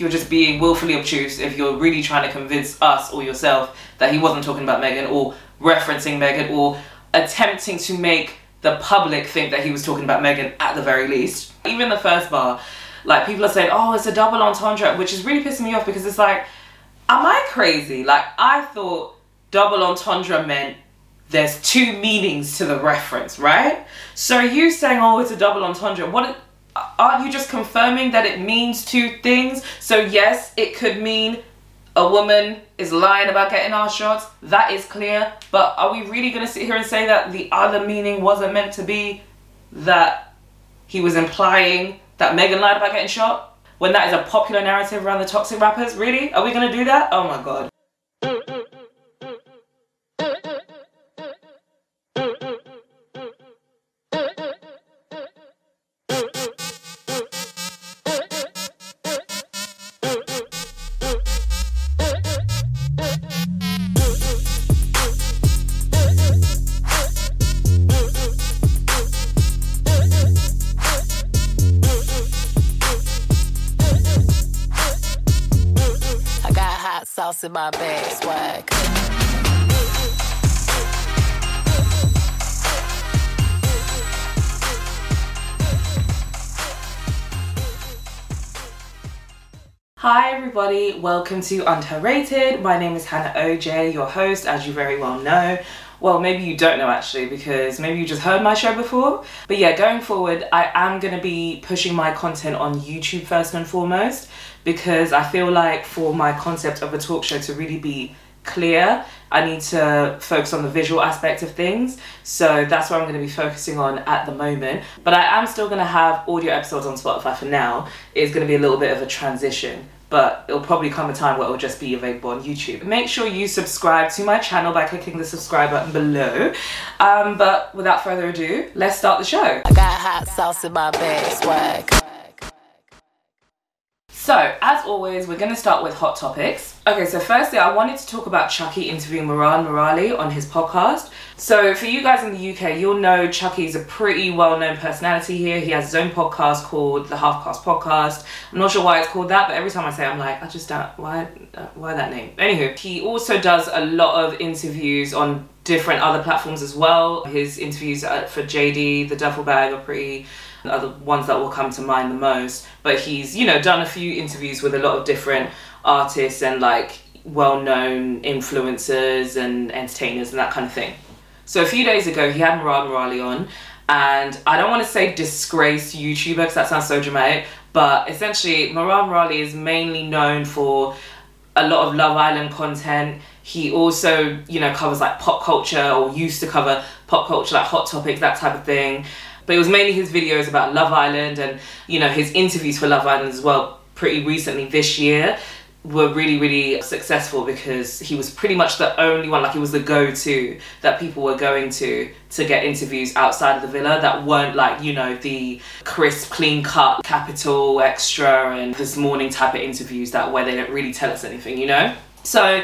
you're just being willfully obtuse if you're really trying to convince us or yourself that he wasn't talking about Megan or referencing Megan or attempting to make the public think that he was talking about Megan at the very least. Even the first bar, like people are saying, oh, it's a double entendre, which is really pissing me off because it's like, am I crazy? Like, I thought double entendre meant there's two meanings to the reference, right? So you saying, oh, it's a double entendre, what? Aren't you just confirming that it means two things? So, yes, it could mean a woman is lying about getting our shots. That is clear. But are we really going to sit here and say that the other meaning wasn't meant to be that he was implying that Megan lied about getting shot? When that is a popular narrative around the toxic rappers? Really? Are we going to do that? Oh my god. My bag, swag. Hi everybody, welcome to Undherrated. My name is Hannah OJ, your host, as you very well know. Well, maybe you don't know actually, because maybe you just heard my show before. But yeah, going forward, I am going to be pushing my content on YouTube first and foremost because I feel like for my concept of a talk show to really be clear, I need to focus on the visual aspect of things. So that's what I'm going to be focusing on at the moment. But I am still going to have audio episodes on Spotify for now. It's going to be a little bit of a transition. But it'll probably come a time where it'll just be available on YouTube. Make sure you subscribe to my channel by clicking the subscribe button below. Um, but without further ado, let's start the show. I got hot sauce in my bag, swag. So, as always, we're going to start with hot topics. Okay, so firstly, I wanted to talk about Chuckie interviewing Murad Merali on his podcast. So, for you guys in the UK, you'll know Chuckie's a pretty well known personality here. He has his own podcast called the Half Cast Podcast. I'm not sure why it's called that, but every time I say it, I'm like, I just don't, why, uh, why that name? Anywho, he also does a lot of interviews on different other platforms as well. His interviews for JD, The Duffel Bag are pretty are the ones that will come to mind the most. But he's, you know, done a few interviews with a lot of different artists and like well known influencers and entertainers and that kind of thing. So a few days ago, he had Murad Merali on, and I don't want to say disgraced YouTuber because that sounds so dramatic, but essentially, Murad Merali is mainly known for a lot of Love Island content. He also, you know, covers like pop culture or used to cover pop culture, like hot topics, that type of thing. But it was mainly his videos about Love Island and, you know, his interviews for Love Island as well, pretty recently this year were really really successful because he was pretty much the only one like he was the go-to that people were going to to get interviews outside of the villa that weren't like you know the crisp clean cut Capital XTRA and this morning type of interviews that where they don't really tell us anything you know? So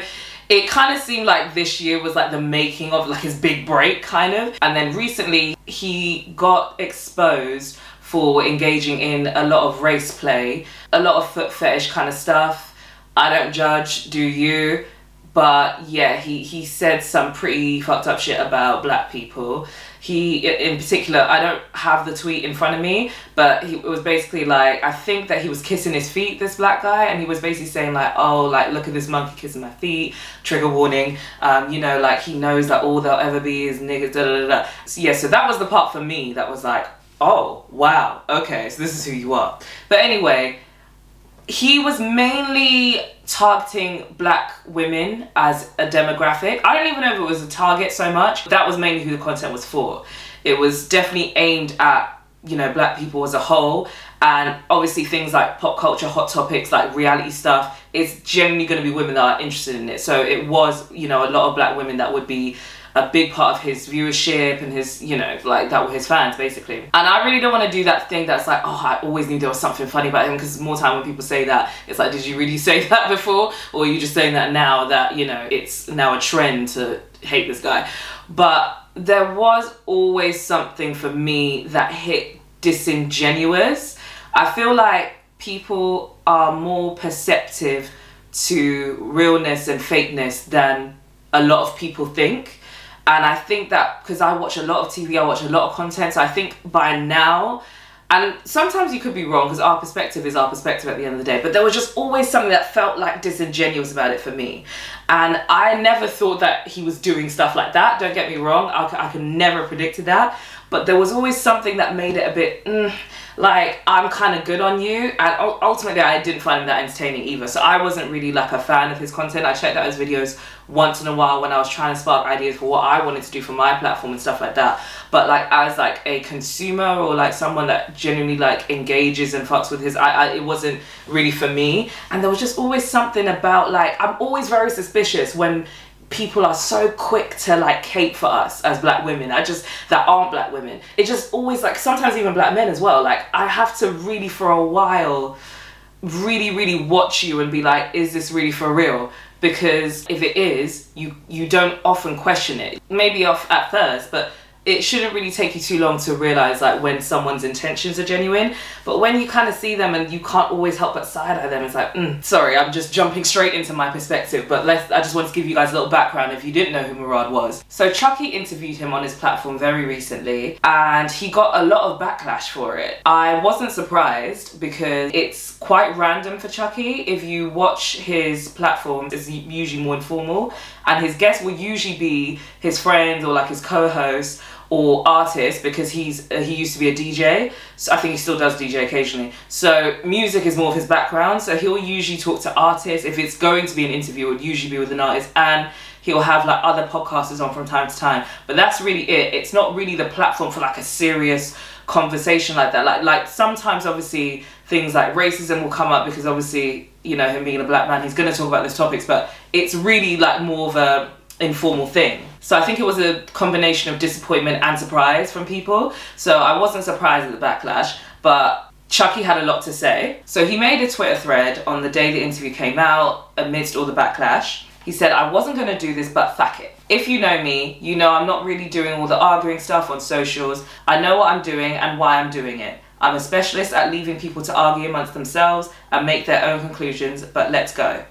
it kind of seemed like this year was like the making of like his big break kind of. And then recently he got exposed for engaging in a lot of race play a lot of foot fetish kind of stuff. I don't judge do you? But yeah he he said some pretty fucked up shit about black people he in particular i don't have the tweet in front of me but he, it was basically like i think that he was kissing his feet this black guy and he was basically saying like oh like look at this monkey kissing my feet. Trigger warning. Um, you know like he knows that all there'll ever be is niggas da da da, da. So, yeah so that was the part for me that was like oh wow okay so this is who you are. But anyway he was mainly targeting black women as a demographic. I don't even know if it was a target so much. That was mainly who the content was for. It was definitely aimed at, you know, black people as a whole. And obviously things like pop culture, hot topics, like reality stuff, is generally going to be women that are interested in it. So it was, you know, a lot of black women that would be a big part of his viewership and his, you know, like that were his fans basically. And I really don't want to do that thing that's like, oh, I always knew there was something funny about him because more time when people say that, it's like, did you really say that before? Or are you just saying that now that, you know, it's now a trend to hate this guy? But there was always something for me that hit disingenuous. I feel like people are more perceptive to realness and fakeness than a lot of people think. And I think that because I watch a lot of TV, I watch a lot of content, so I think by now, and sometimes you could be wrong because our perspective is our perspective at the end of the day, but there was just always something that felt like disingenuous about it for me. And I never thought that he was doing stuff like that, don't get me wrong, I could never have predicted that, but there was always something that made it a bit. Mm, like I'm kind of good on you, and ultimately I didn't find him that entertaining either. So I wasn't really like a fan of his content. I checked out his videos once in a while when I was trying to spark ideas for what I wanted to do for my platform and stuff like that. But like as like a consumer or like someone that genuinely like engages and fucks with his, I, I it wasn't really for me. And there was just always something about like I'm always very suspicious when people are so quick to like cape for us as black women i just that aren't black women it just always like sometimes even black men as well like i have to really for a while really really watch you and be like is this really for real because if it is you you don't often question it. Maybe off at first but it shouldn't really take you too long to realize like when someone's intentions are genuine. But when you kind of see them and you can't always help but side eye them it's like mm, sorry i'm just jumping straight into my perspective. But let's i just want to give you guys a little background if you didn't know who murad was. So chuckie interviewed him on his platform very recently and he got a lot of backlash for it. I wasn't surprised because it's quite random for chuckie. If you watch his platform it's usually more informal and his guests will usually be his friends or like his co-hosts or artist because he's uh, he used to be a DJ. So I think he still does DJ occasionally. So music is more of his background. So he'll usually talk to artists. If it's going to be an interview, it would usually be with an artist and he'll have like other podcasters on from time to time. But that's really it. It's not really the platform for like a serious conversation like that. Like like sometimes obviously things like racism will come up because obviously, you know, him being a black man, he's gonna talk about those topics, but it's really like more of a informal thing. So I think it was a combination of disappointment and surprise from people. So I wasn't surprised at the backlash, but Chuckie had a lot to say. So he made a Twitter thread on the day the interview came out amidst all the backlash. He said, I wasn't going to do this, but fuck it. If you know me, you know I'm not really doing all the arguing stuff on socials. I know what I'm doing and why I'm doing it. I'm a specialist at leaving people to argue amongst themselves and make their own conclusions, but let's go.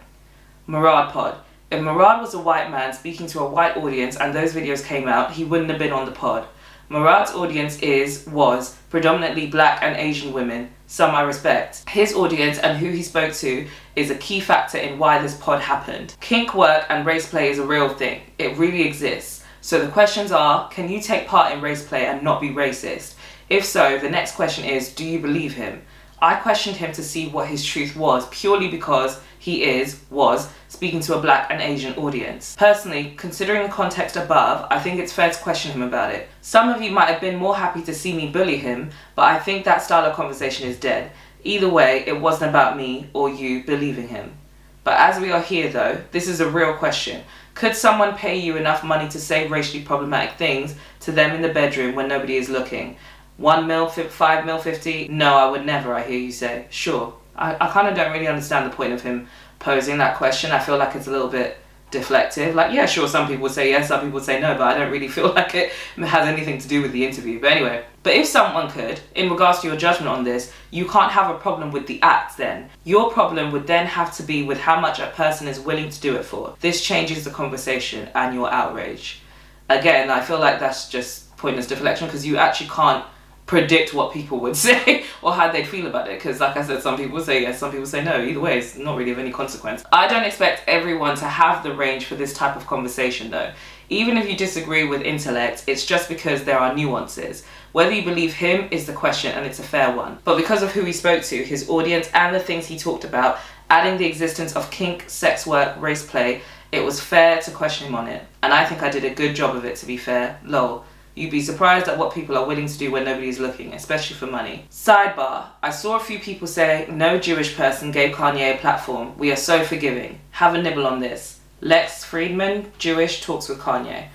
Murad Pod. If Murad was a white man speaking to a white audience and those videos came out, he wouldn't have been on the pod. Murad's audience is, was, predominantly black and Asian women, some I respect. His audience and who he spoke to is a key factor in why this pod happened. Kink work and race play is a real thing, it really exists. So the questions are can you take part in race play and not be racist? If so, the next question is do you believe him? I questioned him to see what his truth was purely because he is, was, speaking to a black and Asian audience. Personally, considering the context above, I think it's fair to question him about it. Some of you might have been more happy to see me bully him, but I think that style of conversation is dead. Either way, it wasn't about me or you believing him. But as we are here though, this is a real question. Could someone pay you enough money to say racially problematic things to them in the bedroom when nobody is looking? One mil, five mil, fifty? No, I would never, I hear you say. Sure. I, I kind of don't really understand the point of him posing that question. I feel like it's a little bit deflective. Like, yeah, sure, some people would say yes, some people would say no, but I don't really feel like it has anything to do with the interview. But anyway, but if someone could, in regards to your judgment on this, you can't have a problem with the act then. Your problem would then have to be with how much a person is willing to do it for. This changes the conversation and your outrage. Again, I feel like that's just pointless deflection because you actually can't predict what people would say or how they'd feel about it because like i said some people say yes some people say no. Either way it's not really of any consequence. I don't expect everyone to have the range for this type of conversation though. Even if you disagree with intellect it's just because there are nuances. Whether you believe him is the question and it's a fair one. But because of who he spoke to his audience and the things he talked about adding the existence of kink sex work race play it was fair to question him on it. And i think i did a good job of it to be fair. Lol You'd be surprised at what people are willing to do when nobody's looking, especially for money. Sidebar I saw a few people say no Jewish person gave Kanye a platform. We are so forgiving. Have a nibble on this. Lex Fridman, Jewish, talks with Kanye.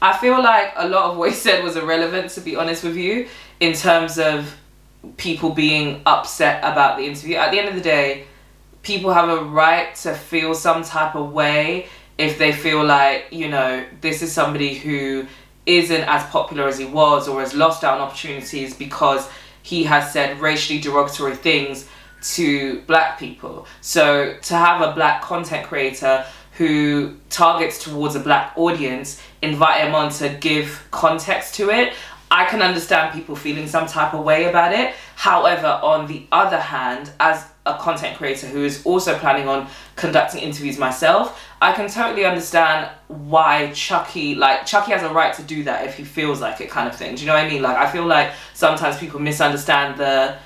I feel like a lot of what he said was irrelevant, to be honest with you, in terms of people being upset about the interview. At the end of the day, people have a right to feel some type of way if they feel like, you know, this is somebody who isn't as popular as he was or has lost out on opportunities because he has said racially derogatory things to black people. So to have a black content creator who targets towards a black audience, invite him on to give context to it. I can understand people feeling some type of way about it. However, on the other hand, as a content creator who is also planning on conducting interviews myself, I can totally understand why Chuckie, like, Chuckie has a right to do that if he feels like it, kind of thing. Do you know what I mean? Like, I feel like sometimes people misunderstand the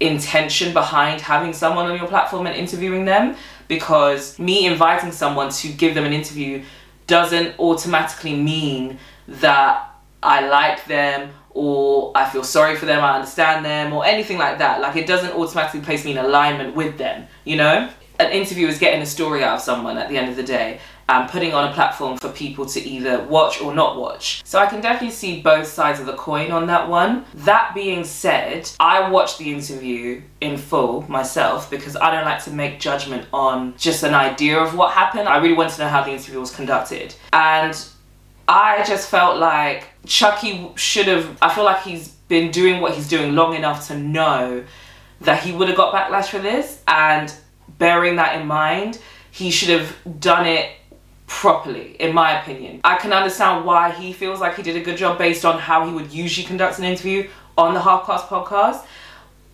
intention behind having someone on your platform and interviewing them because me inviting someone to give them an interview doesn't automatically mean that I like them or I feel sorry for them, I understand them, or anything like that. Like it doesn't automatically place me in alignment with them, you know? An interview is getting a story out of someone at the end of the day and putting on a platform for people to either watch or not watch. So I can definitely see both sides of the coin on that one. That being said, I watched the interview in full myself because I don't like to make judgment on just an idea of what happened. I really want to know how the interview was conducted. And I just felt like Chuckie should have. I feel like he's been doing what he's doing long enough to know that he would have got backlash for this, and bearing that in mind, he should have done it properly, in my opinion. I can understand why he feels like he did a good job based on how he would usually conduct an interview on the Halfcast podcast.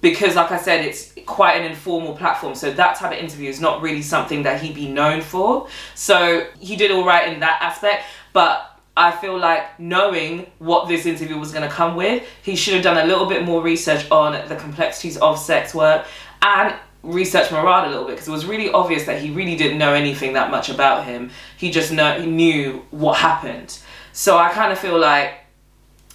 Because, like I said, it's quite an informal platform, so that type of interview is not really something that he'd be known for. So he did all right in that aspect, but I feel like knowing what this interview was going to come with, he should have done a little bit more research on the complexities of sex work and research Murad a little bit because it was really obvious that he really didn't know anything that much about him. He just know, he knew what happened. So I kind of feel like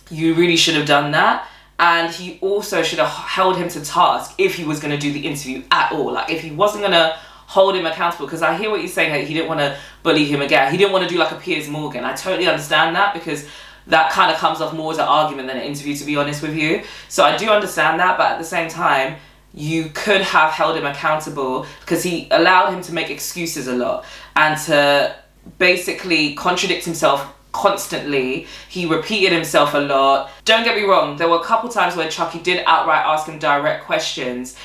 you really should have done that. And he also should have held him to task if he was going to do the interview at all. Like if he wasn't going to hold him accountable because I hear what you're saying. Like he didn't want to bully him again. He didn't want to do like a Piers Morgan. I totally understand that because that kind of comes off more as an argument than an interview, to be honest with you. So I do understand that, but at the same time, you could have held him accountable because he allowed him to make excuses a lot and to basically contradict himself constantly. He repeated himself a lot. Don't get me wrong, there were a couple times where Chuckie did outright ask him direct questions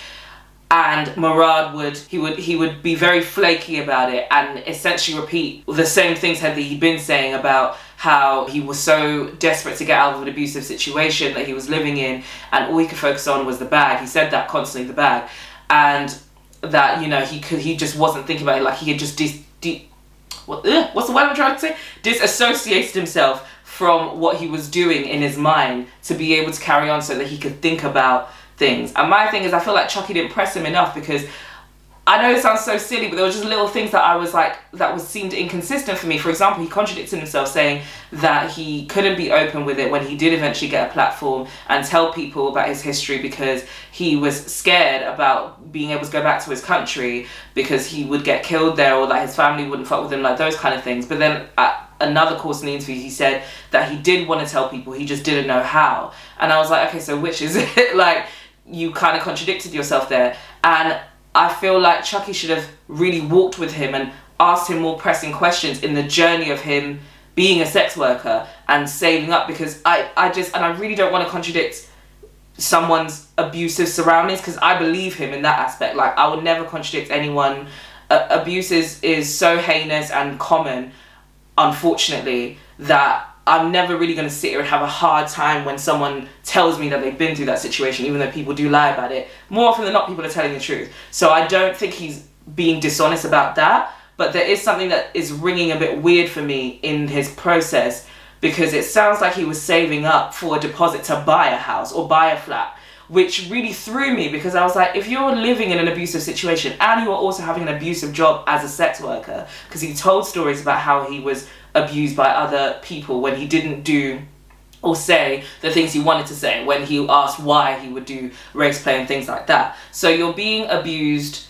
and Murad would he would he would be very flaky about it and essentially repeat the same things he'd been saying about how he was so desperate to get out of an abusive situation that he was living in and all he could focus on was the bag. He said that constantly, the bag. And that, you know, he could he just wasn't thinking about it like he had just dis, dis what, ugh, what's the word I'm trying to say? Disassociated himself from what he was doing in his mind to be able to carry on so that he could think about things. And my thing is, I feel like Chuckie didn't press him enough because I know it sounds so silly, but there were just little things that I was like that was seemed inconsistent for me. For example, he contradicted himself saying that he couldn't be open with it when he did eventually get a platform and tell people about his history because he was scared about being able to go back to his country because he would get killed there or that his family wouldn't fuck with him, like those kind of things. But then at another course in the interview, he said that he did want to tell people, he just didn't know how. And I was like, okay, so which is it? like you kind of contradicted yourself there. And I feel like Chuckie should have really walked with him and asked him more pressing questions in the journey of him being a sex worker and saving up because I, I just, and I really don't want to contradict someone's abusive surroundings because I believe him in that aspect. Like, I would never contradict anyone. Uh, abuse is, is so heinous and common, unfortunately, that I'm never really going to sit here and have a hard time when someone tells me that they've been through that situation, even though people do lie about it. More often than not, people are telling the truth. So I don't think he's being dishonest about that. But there is something that is ringing a bit weird for me in his process because it sounds like he was saving up for a deposit to buy a house or buy a flat, which really threw me because I was like, if you're living in an abusive situation and you are also having an abusive job as a sex worker, because he told stories about how he was abused by other people when he didn't do or say the things he wanted to say when he asked why he would do race play and things like that. So you're being abused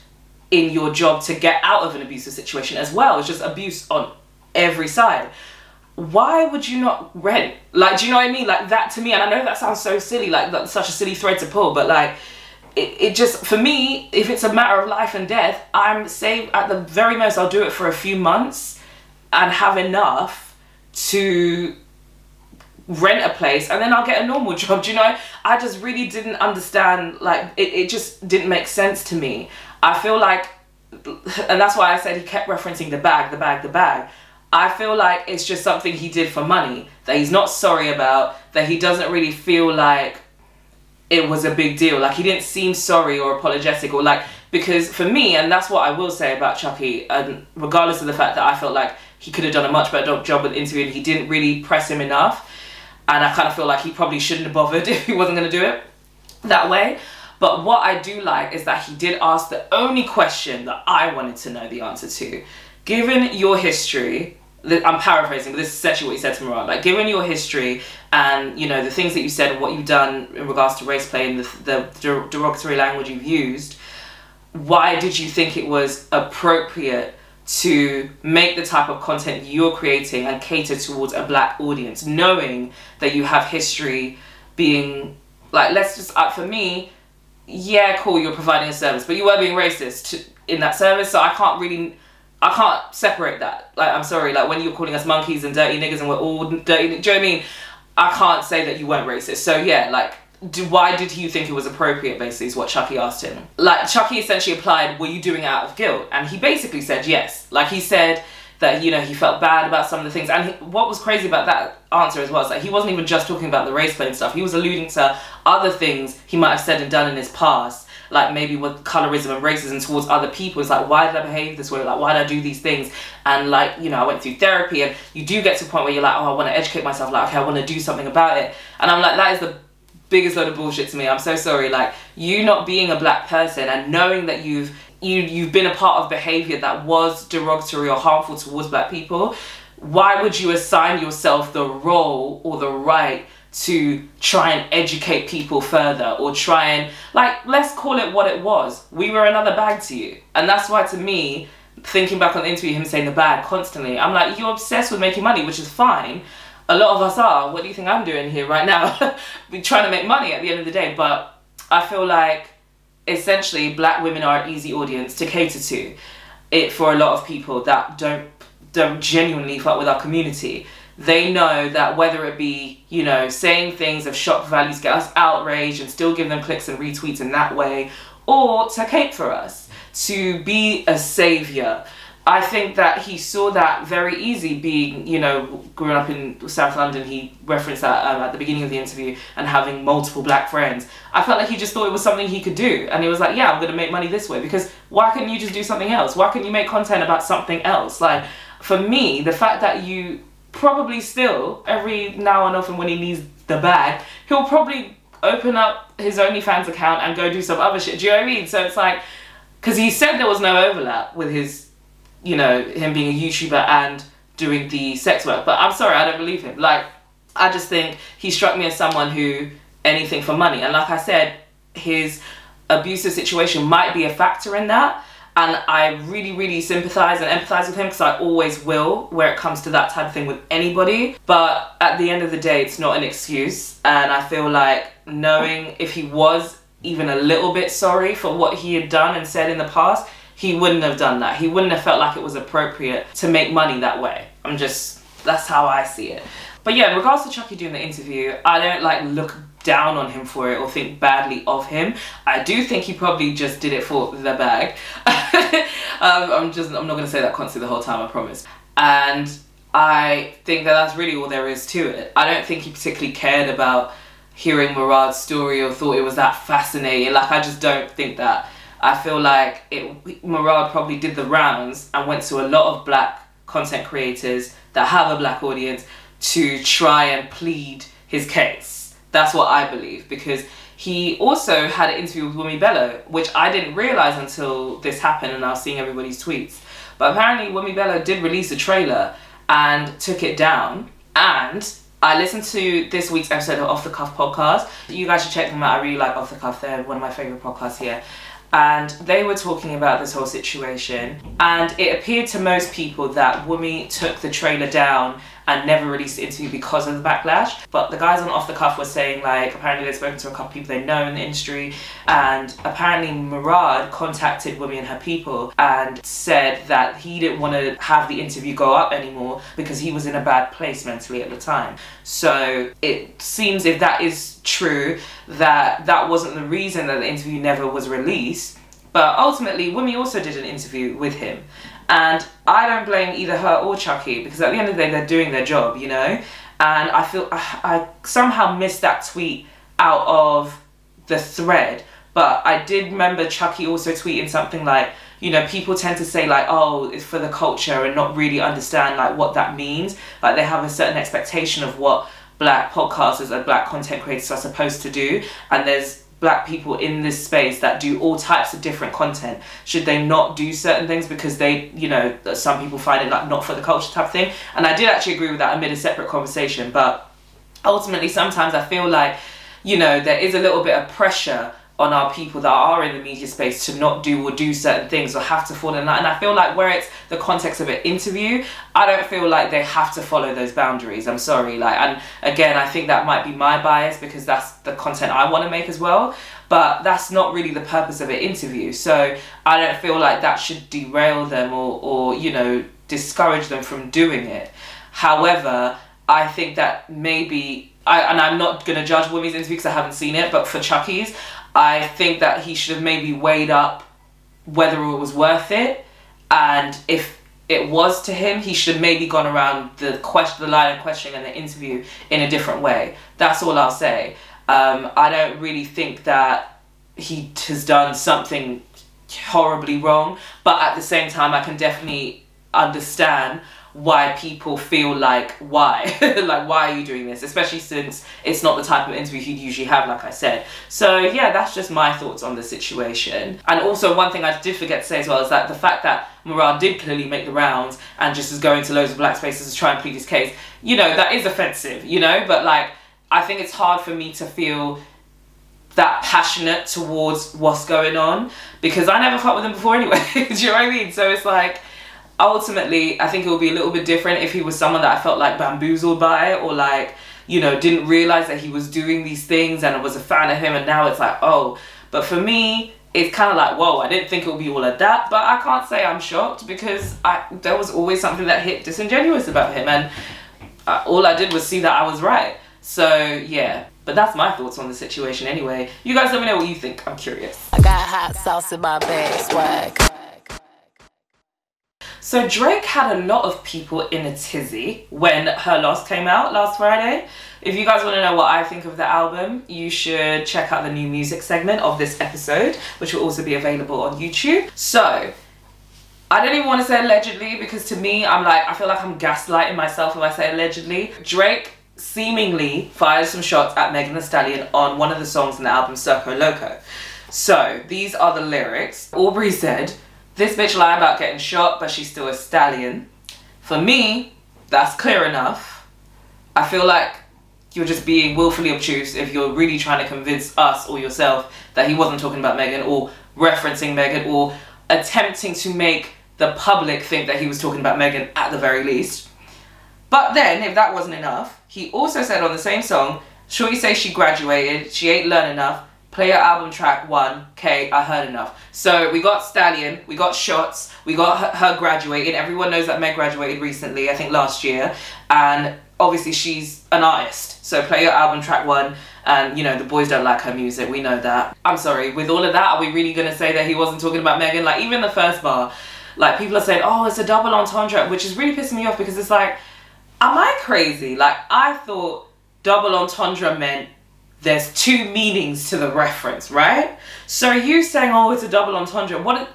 in your job to get out of an abusive situation as well. It's just abuse on every side. Why would you not rent? Like, do you know what I mean? Like that to me, and I know that sounds so silly, like that's such a silly thread to pull, but like it, it just for me, if it's a matter of life and death, I'm say at the very most I'll do it for a few months and have enough to rent a place and then I'll get a normal job. Do you know? I just really didn't understand like it, it just didn't make sense to me. I feel like and that's why I said he kept referencing the bag, the bag, the bag. I feel like it's just something he did for money that he's not sorry about, that he doesn't really feel like it was a big deal. Like he didn't seem sorry or apologetic or like because for me, and that's what I will say about Chuckie, and regardless of the fact that I felt like he could have done a much better job with interviewing, he didn't really press him enough, and I kind of feel like he probably shouldn't have bothered if he wasn't going to do it that way. But what I do like is that he did ask the only question that I wanted to know the answer to. Given your history, I'm paraphrasing, but this is essentially what he said to Murad. Like, given your history and you know the things that you said and what you've done in regards to race play and the, the derogatory language you've used, why did you think it was appropriate to make the type of content you're creating and cater towards a black audience, knowing that you have history being like, let's just, uh, for me, yeah, cool, you're providing a service, but you were being racist to, in that service, so I can't really. I can't separate that. Like, I'm sorry, like when you're calling us monkeys and dirty niggas and we're all dirty, do you know what I mean? I can't say that you weren't racist. So yeah, like do, why did you think it was appropriate basically is what Chuckie asked him. Like Chuckie essentially applied were you doing it out of guilt? And he basically said yes. Like he said that you know he felt bad about some of the things. And he, what was crazy about that answer as well is that he wasn't even just talking about the race playing stuff. He was alluding to other things he might have said and done in his past. Like maybe with colorism and racism towards other people. It's like why did i behave this way? Like why did i do these things? And like you know i went through therapy and you do get to a point where you're like oh i want to educate myself. Like okay i want to do something about it. And i'm like that is the biggest load of bullshit to me. I'm so sorry. Like you not being a black person and knowing that you've you you've been a part of behavior that was derogatory or harmful towards black people, why would you assign yourself the role or the right to try and educate people further or try and like let's call it what it was. We were another bag to you. And that's why to me thinking back on the interview him saying the bag constantly, I'm like you're obsessed with making money, which is fine a lot of us are. What do you think I'm doing here right now? We're trying to make money at the end of the day, but I feel like essentially black women are an easy audience to cater to. It for a lot of people that don't don't genuinely fuck with our community. They know that whether it be, you know, saying things of shock values get us outraged and still give them clicks and retweets in that way, or to cape for us, to be a savior, I think that he saw that very easy being, you know, growing up in South London, he referenced that um, at the beginning of the interview and having multiple black friends. I felt like he just thought it was something he could do. And he was like, yeah, I'm going to make money this way because why couldn't you just do something else? Why couldn't you make content about something else? Like, for me, the fact that you probably still, every now and often when he needs the bag, he'll probably open up his OnlyFans account and go do some other shit. Do you know what I mean? So it's like, because he said there was no overlap with his you know, him being a YouTuber and doing the sex work. But I'm sorry, I don't believe him. Like, I just think he struck me as someone who anything for money. And like I said, his abusive situation might be a factor in that. And I really, really sympathize and empathize with him because I always will where it comes to that type of thing with anybody. But at the end of the day, it's not an excuse. And I feel like knowing if he was even a little bit sorry for what he had done and said in the past, he wouldn't have done that. He wouldn't have felt like it was appropriate to make money that way. I'm just, that's how I see it. But yeah, in regards to Chuckie doing the interview, I don't like look down on him for it or think badly of him. I do think he probably just did it for the bag. um, I'm just, I'm not gonna say that constantly the whole time, I promise. And I think that that's really all there is to it. I don't think he particularly cared about hearing Murad's story or thought it was that fascinating. Like, I just don't think that. I feel like it Murad probably did the rounds and went to a lot of black content creators that have a black audience to try and plead his case. That's what I believe because he also had an interview with Wumi Bello, which I didn't realize until this happened and I was seeing everybody's tweets. But apparently, Wumi Bello did release a trailer and took it down. And I listened to this week's episode of Off the Cuff podcast. You guys should check them out. I really like Off the Cuff. They're one of my favorite podcasts here and they were talking about this whole situation. And it appeared to most people that Wumi took the trailer down and never released the interview because of the backlash. But the guys on Off the Cuff were saying like apparently they've spoken to a couple of people they know in the industry, and apparently Murad contacted Wumi and her people and said that he didn't want to have the interview go up anymore because he was in a bad place mentally at the time. So it seems if that is true, that that wasn't the reason that the interview never was released. But ultimately, Wumi also did an interview with him. And I don't blame either her or Chuckie because at the end of the day, they're doing their job, you know? And I feel I, I somehow missed that tweet out of the thread. But I did remember Chuckie also tweeting something like, you know, people tend to say like, oh, it's for the culture and not really understand like what that means. Like they have a certain expectation of what black podcasters and black content creators are supposed to do. And there's black people in this space that do all types of different content should they not do certain things because they you know some people find it like not for the culture type thing? And i did actually agree with that amid a separate conversation but ultimately sometimes i feel like you know there is a little bit of pressure on our people that are in the media space to not do or do certain things or have to fall in line. And I feel like where it's the context of an interview, I don't feel like they have to follow those boundaries. I'm sorry. Like, and again, I think that might be my bias because that's the content I want to make as well. But that's not really the purpose of an interview. So I don't feel like that should derail them or, or you know, discourage them from doing it. However, I think that maybe I, and I'm not gonna judge Wumi's interview because I haven't seen it, but for Chuckie's, I think that he should have maybe weighed up whether it was worth it, and if it was to him, he should have maybe gone around the question, the line of questioning and the interview in a different way. That's all I'll say. Um, I don't really think that he has done something horribly wrong, but at the same time, I can definitely understand why people feel like why like why are you doing this especially since it's not the type of interview you'd usually have like i said so yeah that's just my thoughts on the situation and also one thing i did forget to say as well is that the fact that Murad did clearly make the rounds and just is going to loads of black spaces to try and plead his case you know that is offensive you know but like i think it's hard for me to feel that passionate towards what's going on because I never fought with him before anyway. Do you know what I mean? So it's like ultimately, I think it would be a little bit different if he was someone that I felt like bamboozled by or like, you know, didn't realize that he was doing these things and I was a fan of him and now it's like, oh. But for me, it's kind of like, whoa, I didn't think it would be all of that, but I can't say I'm shocked because I there was always something that hit disingenuous about him and uh, all I did was see that I was right. So, yeah. But that's my thoughts on the situation anyway. You guys let me know what you think. I'm curious. I got hot sauce in my bag, swag. So Drake had a lot of people in a tizzy when her loss came out last Friday. If you guys want to know what I think of the album, you should check out the new music segment of this episode, which will also be available on YouTube. So, I don't even want to say allegedly because to me, I'm like, I feel like I'm gaslighting myself if I say allegedly. Drake seemingly fired some shots at Megan Thee Stallion on one of the songs in the album Circo Loco. So, these are the lyrics. Aubrey said, this bitch lied about getting shot, but she's still a stallion. For me, that's clear enough. I feel like you're just being willfully obtuse if you're really trying to convince us or yourself that he wasn't talking about Megan or referencing Megan or attempting to make the public think that he was talking about Megan at the very least. But then, if that wasn't enough, he also said on the same song, Shorty say she graduated, she ain't learned enough, play your album track one, okay, I heard enough. So we got Stallion, we got Shots, we got her, her graduated. Everyone knows that Meg graduated recently, I think last year, and obviously she's an artist. So play your album track one, and you know the boys don't like her music. We know that. I'm sorry. With all of that, are we really gonna say that he wasn't talking about Megan? Like even the first bar, like people are saying, oh, it's a double entendre, which is really pissing me off because it's like, am I crazy? Like I thought double entendre meant there's two meanings to the reference, right? So you saying, oh, it's a double entendre. What?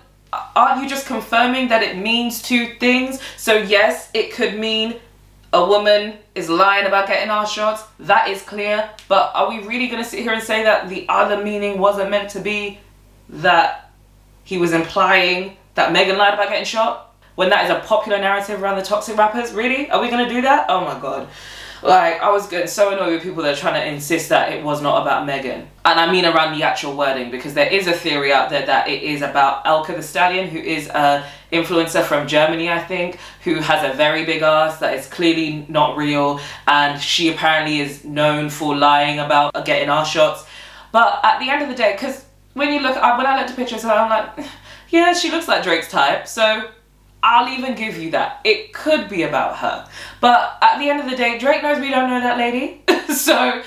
Aren't you just confirming that it means two things? So yes, it could mean a woman is lying about getting our shots. That is clear. But are we really going to sit here and say that the other meaning wasn't meant to be that he was implying that Megan lied about getting shot? When that is a popular narrative around the toxic rappers? Really? Are we going to do that? Oh my god. Like, I was getting so annoyed with people that are trying to insist that it was not about Megan. And I mean around the actual wording, because there is a theory out there that it is about Elka the Stallion, who is a influencer from Germany, I think, who has a very big ass that is clearly not real, and she apparently is known for lying about getting ass shots. But at the end of the day, because when you look, when I looked at pictures, I'm like, yeah, she looks like Drake's type, so I'll even give you that. It could be about her. But at the end of the day, Drake knows we don't know that lady. so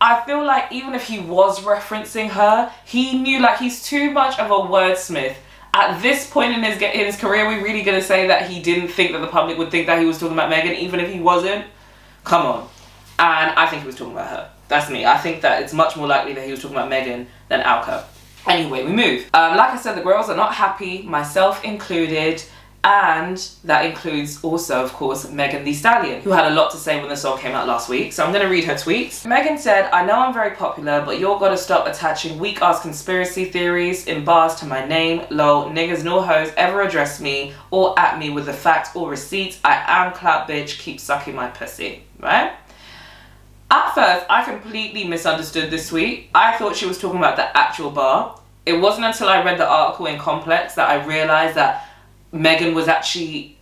I feel like even if he was referencing her, he knew like he's too much of a wordsmith. At this point in his in his career, we're really gonna say that he didn't think that the public would think that he was talking about Megan, even if he wasn't. Come on. And I think he was talking about her. That's me. I think that it's much more likely that he was talking about Megan than Alka. Anyway, we move. Um, like I said, the girls are not happy, myself included and that includes also, of course, Megan Thee Stallion, who had a lot to say when the song came out last week. So I'm going to read her tweets. Megan said, I know I'm very popular, but you're gotta stop attaching weak ass conspiracy theories in bars to my name. Lol, niggas nor hoes ever address me or at me with the facts or receipts. I am clout bitch, keep sucking my pussy. Right? At first, I completely misunderstood this tweet. I thought she was talking about the actual bar. It wasn't until I read the article in Complex that I realized that Megan was actually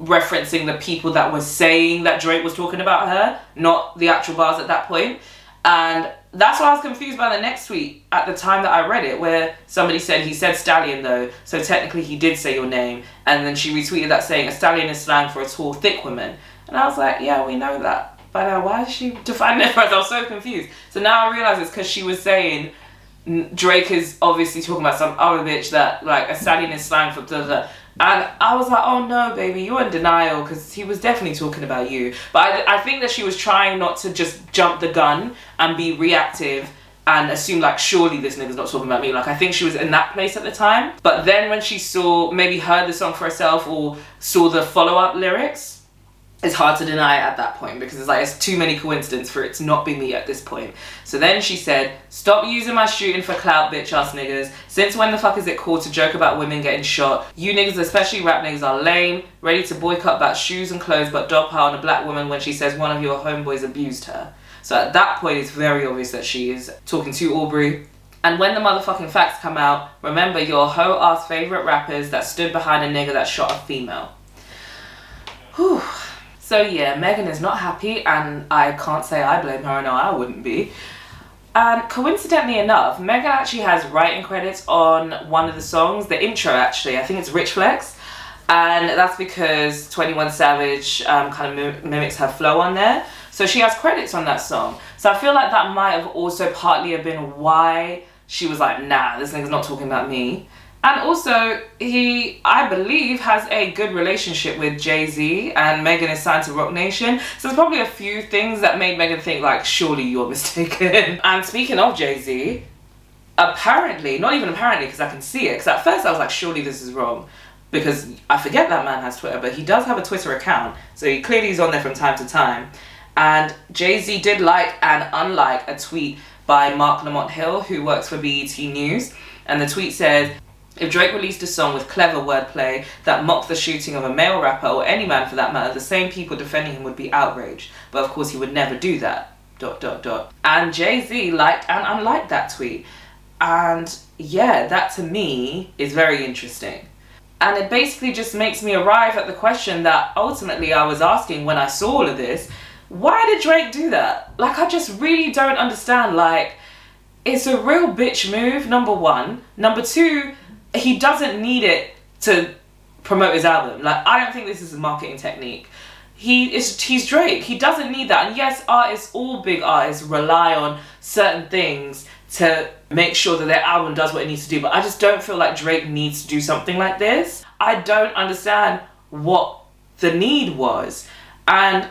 referencing the people that were saying that Drake was talking about her, not the actual bars at that point. And that's why I was confused by the next tweet at the time that I read it, where somebody said he said stallion though, so technically he did say your name. And then she retweeted that saying a stallion is slang for a tall, thick woman. And I was like, yeah, we know that. But uh, why is she defining it for us? I was so confused. So now I realize it's because she was saying Drake is obviously talking about some other bitch that like a stallion is slang for blah, blah. And I was like, oh no, baby, you're in denial because he was definitely talking about you. But I, I think that she was trying not to just jump the gun and be reactive and assume like surely this nigga's not talking about me. Like I think she was in that place at the time. But then when she saw maybe heard the song for herself or saw the follow up lyrics, it's hard to deny at that point because it's like it's too many coincidences for it to not be me at this point. So then she said, "Stop using my shooting for clout, bitch ass niggas. Since when the fuck is it cool to joke about women getting shot? You niggas, especially rap niggas, are lame, ready to boycott about shoes and clothes, but dog pile on a black woman when she says one of your homeboys abused her." So at that point, it's very obvious that she is talking to Aubrey. And when the motherfucking facts come out, remember your hoe ass favorite rappers that stood behind a nigga that shot a female. Whew. So yeah, Megan is not happy, and I can't say I blame her. No, I wouldn't be. And coincidentally enough, Megan actually has writing credits on one of the songs, the intro actually. I think it's Rich Flex. And that's because 21 Savage um, kind of mimics her flow on there. So she has credits on that song. So I feel like that might have also partly have been why she was like, nah, this nigga's not talking about me. And also, he, I believe, has a good relationship with Jay Z, and Megan is signed to Roc Nation. So there's probably a few things that made Megan think, like, surely you're mistaken. and speaking of Jay Z, apparently, not even apparently, because I can see it, because at first I was like, surely this is wrong. Because I forget that man has Twitter, but he does have a Twitter account. So he clearly is on there from time to time. And Jay Z did like and unlike a tweet by Marc Lamont Hill, who works for BET News. And the tweet said, if Drake released a song with clever wordplay that mocked the shooting of a male rapper or any man for that matter, the same people defending him would be outraged. But of course, he would never do that. Dot dot dot. And Jay Z liked and unliked that tweet. And yeah, that to me is very interesting. And it basically just makes me arrive at the question that ultimately I was asking when I saw all of this. Why did Drake do that? Like, I just really don't understand. Like, it's a real bitch move, number one. Number two, he doesn't need it to promote his album. Like I don't think this is a marketing technique. He is he's Drake. He doesn't need that. And yes, artists, all big artists rely on certain things to make sure that their album does what it needs to do. But I just don't feel like Drake needs to do something like this. I don't understand what the need was. And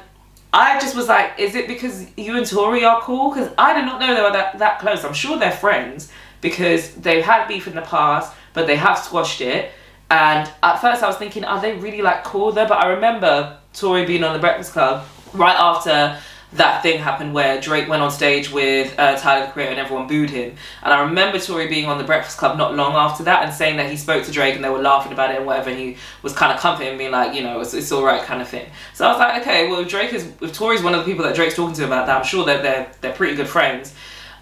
I just was like, is it because you and Tory are cool? Because I did not know they were that, that close. I'm sure they're friends because they've had beef in the past but they have squashed it. And at first I was thinking, are they really like cool though? But I remember Tory being on the Breakfast Club right after that thing happened where Drake went on stage with uh, Tyler the Creator and everyone booed him. And I remember Tory being on the Breakfast Club not long after that and saying that he spoke to Drake and they were laughing about it and whatever. And he was kind of comforting, being like, you know, it's, it's all right kind of thing. So I was like, okay, well, if Drake is, if Tory's one of the people that Drake's talking to about that, I'm sure that they're, they're pretty good friends.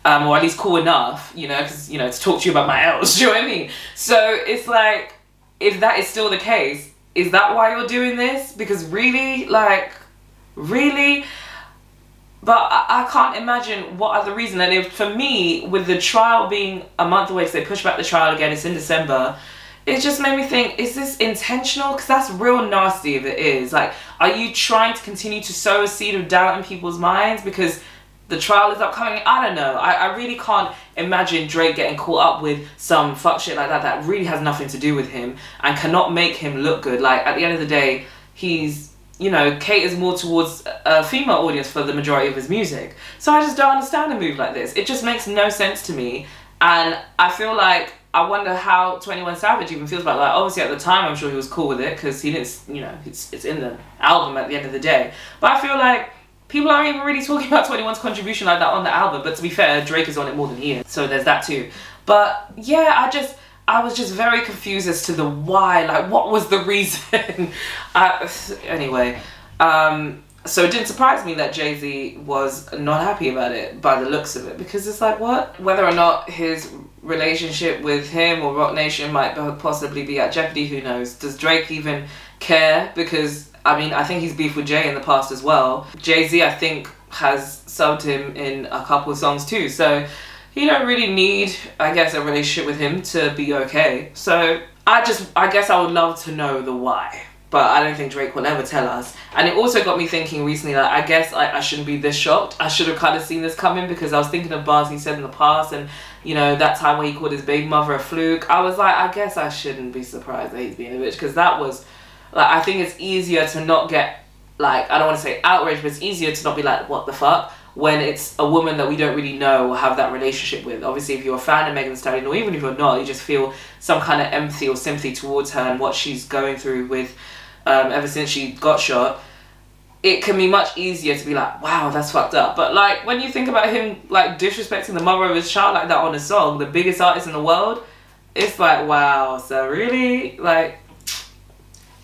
Um, or at least cool enough, you know, because, you know, to talk to you about my L's, do you know what I mean? So it's like, if that is still the case, is that why you're doing this? Because really, like, really? But I, can't imagine what other reason. And if, for me, with the trial being a month away, because they push back the trial again, it's in December. It just made me think: Is this intentional? Because that's real nasty if it is. Like, are you trying to continue to sow a seed of doubt in people's minds because the trial is upcoming? I don't know. I, I really can't imagine Drake getting caught up with some fuck shit like that that really has nothing to do with him and cannot make him look good. Like, at the end of the day, he's you know, caters more towards a female audience for the majority of his music. So I just don't understand a move like this. It just makes no sense to me. And I feel like I wonder how 21 Savage even feels about it. Like, obviously, at the time, I'm sure he was cool with it because he didn't, you know, it's, it's in the album at the end of the day. But I feel like people aren't even really talking about 21's contribution like that on the album. But to be fair, Drake is on it more than he is. So there's that too. But yeah, I just. I was just very confused as to the why. Like, what was the reason? I, anyway, um, so it didn't surprise me that Jay Z was not happy about it by the looks of it because it's like, what? Whether or not his relationship with him or Roc Nation might possibly be at jeopardy, who knows? Does Drake even care? Because, I mean, I think he's beef with Jay in the past as well. Jay Z, I think, has subbed him in a couple of songs too. So you don't really need, I guess, a relationship with him to be okay. So I just, I guess I would love to know the why. But I don't think Drake will ever tell us. And it also got me thinking recently that I guess I, I shouldn't be this shocked. I should have kind of seen this coming because I was thinking of bars he said in the past and, you know, that time when he called his baby mother a fluke. I was like, I guess I shouldn't be surprised that he's being a bitch because that was, like, I think it's easier to not get, like, I don't want to say outraged, but it's easier to not be like, what the fuck? when it's a woman that we don't really know or have that relationship with. Obviously, if you're a fan of Megan Thee Stallion, or even if you're not, you just feel some kind of empathy or sympathy towards her and what she's going through with um, ever since she got shot. It can be much easier to be like, wow, that's fucked up. But like when you think about him like disrespecting the mother of his child like that on a song, the biggest artist in the world, it's like, wow. So really, like,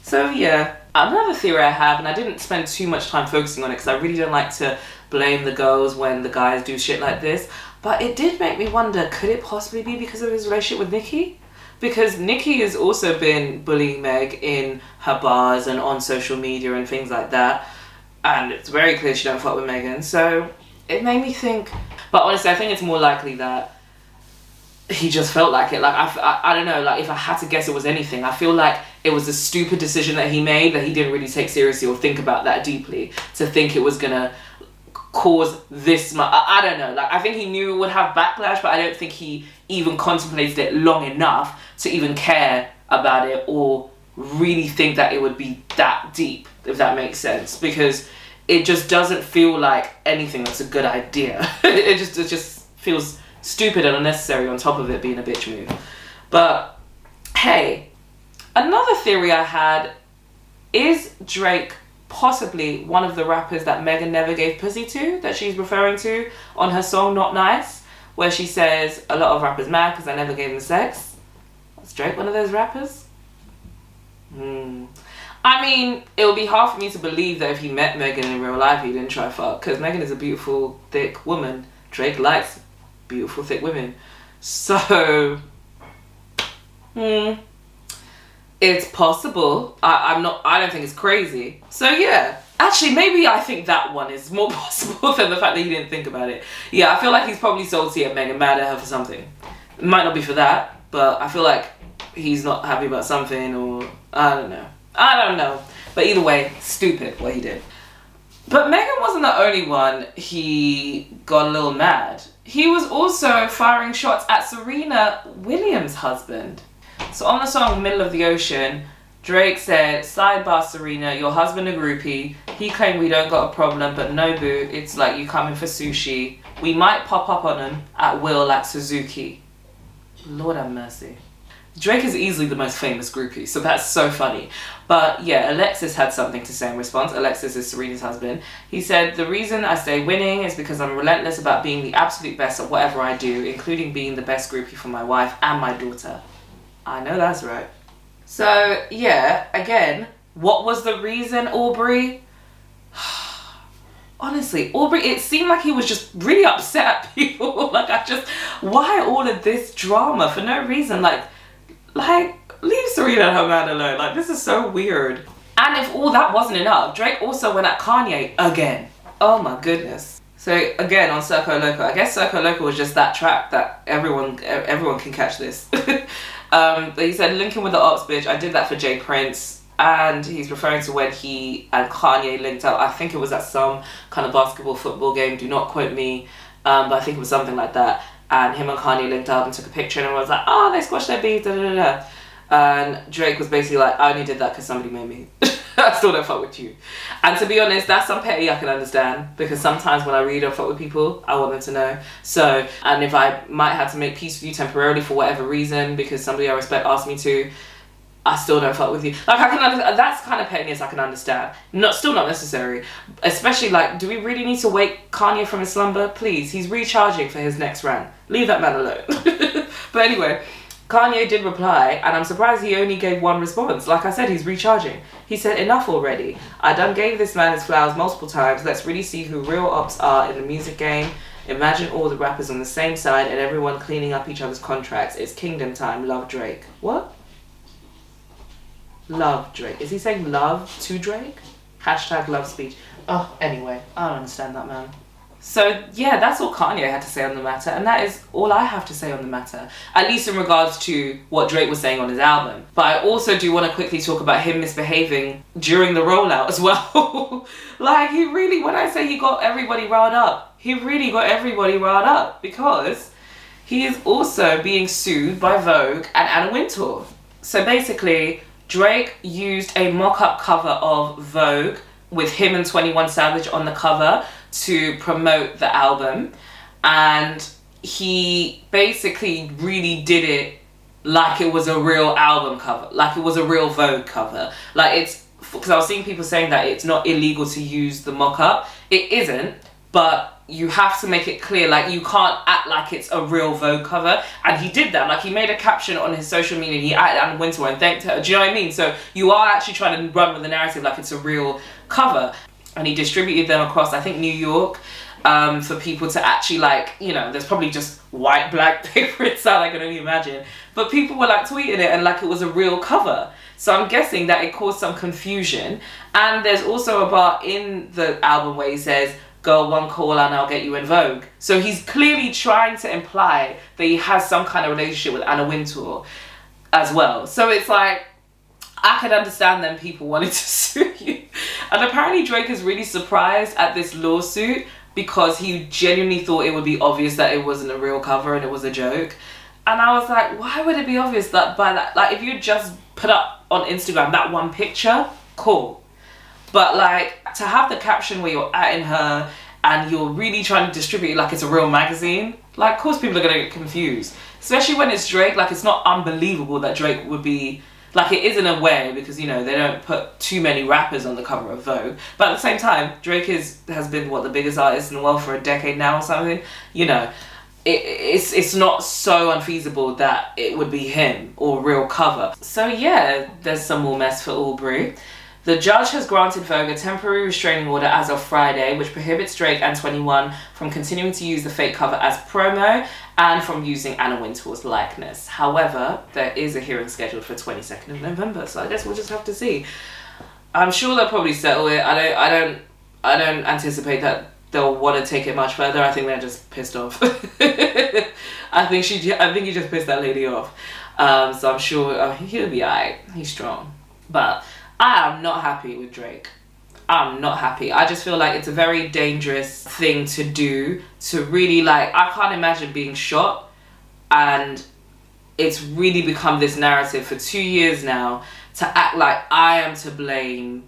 so yeah. Another theory I have, and I didn't spend too much time focusing on it because I really don't like to blame the girls when the guys do shit like this. But it did make me wonder could it possibly be because of his relationship with Nikki? Because Nikki has also been bullying Meg in her bars and on social media and things like that. And it's very clear she don't fuck with Megan. So it made me think. But honestly, I think it's more likely that he just felt like it. Like, I, I, I don't know, like, if I had to guess it was anything, I feel like it was a stupid decision that he made that he didn't really take seriously or think about that deeply to think it was gonna cause this much. I, I, don't know. Like I think he knew it would have backlash, but I don't think he even contemplated it long enough to even care about it or really think that it would be that deep, if that makes sense. Because it just doesn't feel like anything that's a good idea. it just it just feels stupid and unnecessary on top of it being a bitch move. But hey, another theory I had is Drake possibly one of the rappers that Megan never gave pussy to, that she's referring to on her song Not Nice, where she says a lot of rappers mad because I never gave them sex. Was Drake one of those rappers? Hmm. I mean, it would be hard for me to believe that if he met Megan in real life, he didn't try fuck, because Megan is a beautiful, thick woman. Drake likes beautiful, thick women. So, hmm it's possible. I, I'm not. I don't think it's crazy. So yeah. Actually, maybe I think that one is more possible than the fact that he didn't think about it. Yeah, I feel like he's probably salty at Megan, mad at her for something. It might not be for that, but I feel like he's not happy about something, or I don't know. I don't know. But either way, stupid what he did. But Megan wasn't the only one he got a little mad. He was also firing shots at Serena Williams' husband. So on the song Middle of the Ocean, Drake said, Sidebar Serena, your husband a groupie. He claimed we don't got a problem, but no boo, it's like you coming for sushi. We might pop up on him at will like Suzuki. Lord have mercy. Drake is easily the most famous groupie, so that's so funny. But yeah, Alexis had something to say in response. Alexis is Serena's husband. He said, The reason I stay winning is because I'm relentless about being the absolute best at whatever I do, including being the best groupie for my wife and my daughter. I know that's right. So yeah, again, what was the reason, Aubrey? Honestly, Aubrey, it seemed like he was just really upset at people. like I just why all of this drama for no reason? Like like, leave Serena and her man alone. Like, this is so weird. And if all that wasn't enough, Drake also went at Kanye again. Oh my goodness. So again on Circo Loco, I guess Circo Loco was just that track that everyone everyone can catch this. um, he said linking with the ops bitch. I did that for J. Prince, and he's referring to when he and Kanye linked up. I think it was at some kind of basketball football game. Do not quote me, um, but I think it was something like that and him and Kanye linked up and took a picture and everyone was like, oh, they squashed their beef, da da da. And Drake was basically like, I only did that because somebody made me. I still don't fuck with you. And to be honest, that's some petty I can understand because sometimes when I read or fuck with people, I want them to know. So, and if I might have to make peace with you temporarily for whatever reason because somebody I respect asked me to, I still don't fuck with you. Like I can understand that's kind of pettiness I can understand. Not still not necessary. Especially like, do we really need to wake Kanye from his slumber? Please, he's recharging for his next rant. Leave that man alone. but anyway, Kanye did reply, and I'm surprised he only gave one response. Like I said, he's recharging. He said, Enough already. I done gave this man his flowers multiple times. Let's really see who real ops are in the music game. Imagine all the rappers on the same side and everyone cleaning up each other's contracts. It's kingdom time. Love Drake. What? Love Drake. Is he saying love to Drake? Hashtag love speech. Oh, anyway, I don't understand that man. So yeah, that's all Kanye had to say on the matter, and that is all I have to say on the matter, at least in regards to what Drake was saying on his album. But I also do want to quickly talk about him misbehaving during the rollout as well. like he really, when I say he got everybody riled up, he really got everybody riled up because he is also being sued by Vogue and Anna Wintour. So basically, Drake used a mock-up cover of Vogue with him and 21 Savage on the cover to promote the album and he basically really did it like it was a real album cover like it was a real vogue cover. Like it's because i was seeing people saying that it's not illegal to use the mock-up. It isn't but you have to make it clear like you can't act like it's a real vogue cover. And he did that like he made a caption on his social media he added Anna Wintour and thanked her. Do you know what I mean? So you are actually trying to run with the narrative like it's a real cover and he distributed them across I think New York um, for people to actually like you know there's probably just white black paper inside I can only imagine but people were like tweeting it and like it was a real cover so I'm guessing that it caused some confusion and there's also a bar in the album where he says girl one call and I'll get you in Vogue. So he's clearly trying to imply that he has some kind of relationship with Anna Wintour as well. So it's like, I could understand them people wanting to sue you. And apparently Drake is really surprised at this lawsuit because he genuinely thought it would be obvious that it wasn't a real cover and it was a joke. And I was like, why would it be obvious that by that, like if you just put up on Instagram that one picture, cool. But like to have the caption where you're at in her and you're really trying to distribute it like it's a real magazine, like of course people are gonna get confused. Especially when it's Drake, like it's not unbelievable that Drake would be like it is in a way because you know they don't put too many rappers on the cover of Vogue. But at the same time, Drake is has been what the biggest artist in the world for a decade now or something. You know, it, it's it's not so unfeasible that it would be him or real cover. So yeah, there's some more mess for Aubrey. The judge has granted Vogue a temporary restraining order as of Friday, which prohibits Drake and 21 from continuing to use the fake cover as promo and from using Anna Wintour's likeness. However, there is a hearing scheduled for 22nd of November, so I guess we'll just have to see. I'm sure they'll probably settle it. I don't. I don't. I don't anticipate that they'll want to take it much further. I think they're just pissed off. I think she. I think he just pissed that lady off. Um, so I'm sure uh, he'll be alright. He's strong, but I am not happy with Drake. I'm not happy. I just feel like it's a very dangerous thing to do to really like I can't imagine being shot and it's really become this narrative for 2 years now to act like I am to blame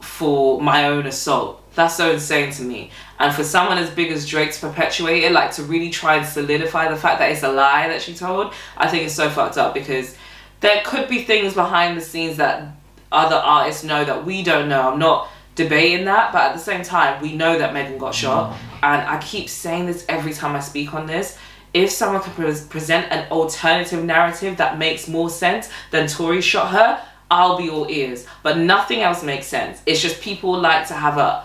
for my own assault. That's so insane to me. And for someone as big as Drake to perpetuate it, like to really try and solidify the fact that it's a lie that she told, I think it's so fucked up because there could be things behind the scenes that other artists know that we don't know. I'm not debating that, but at the same time, we know that Megan got shot. And I keep saying this every time I speak on this. If someone can pre- present an alternative narrative that makes more sense than Tory shot her, I'll be all ears. But nothing else makes sense. It's just people like to have a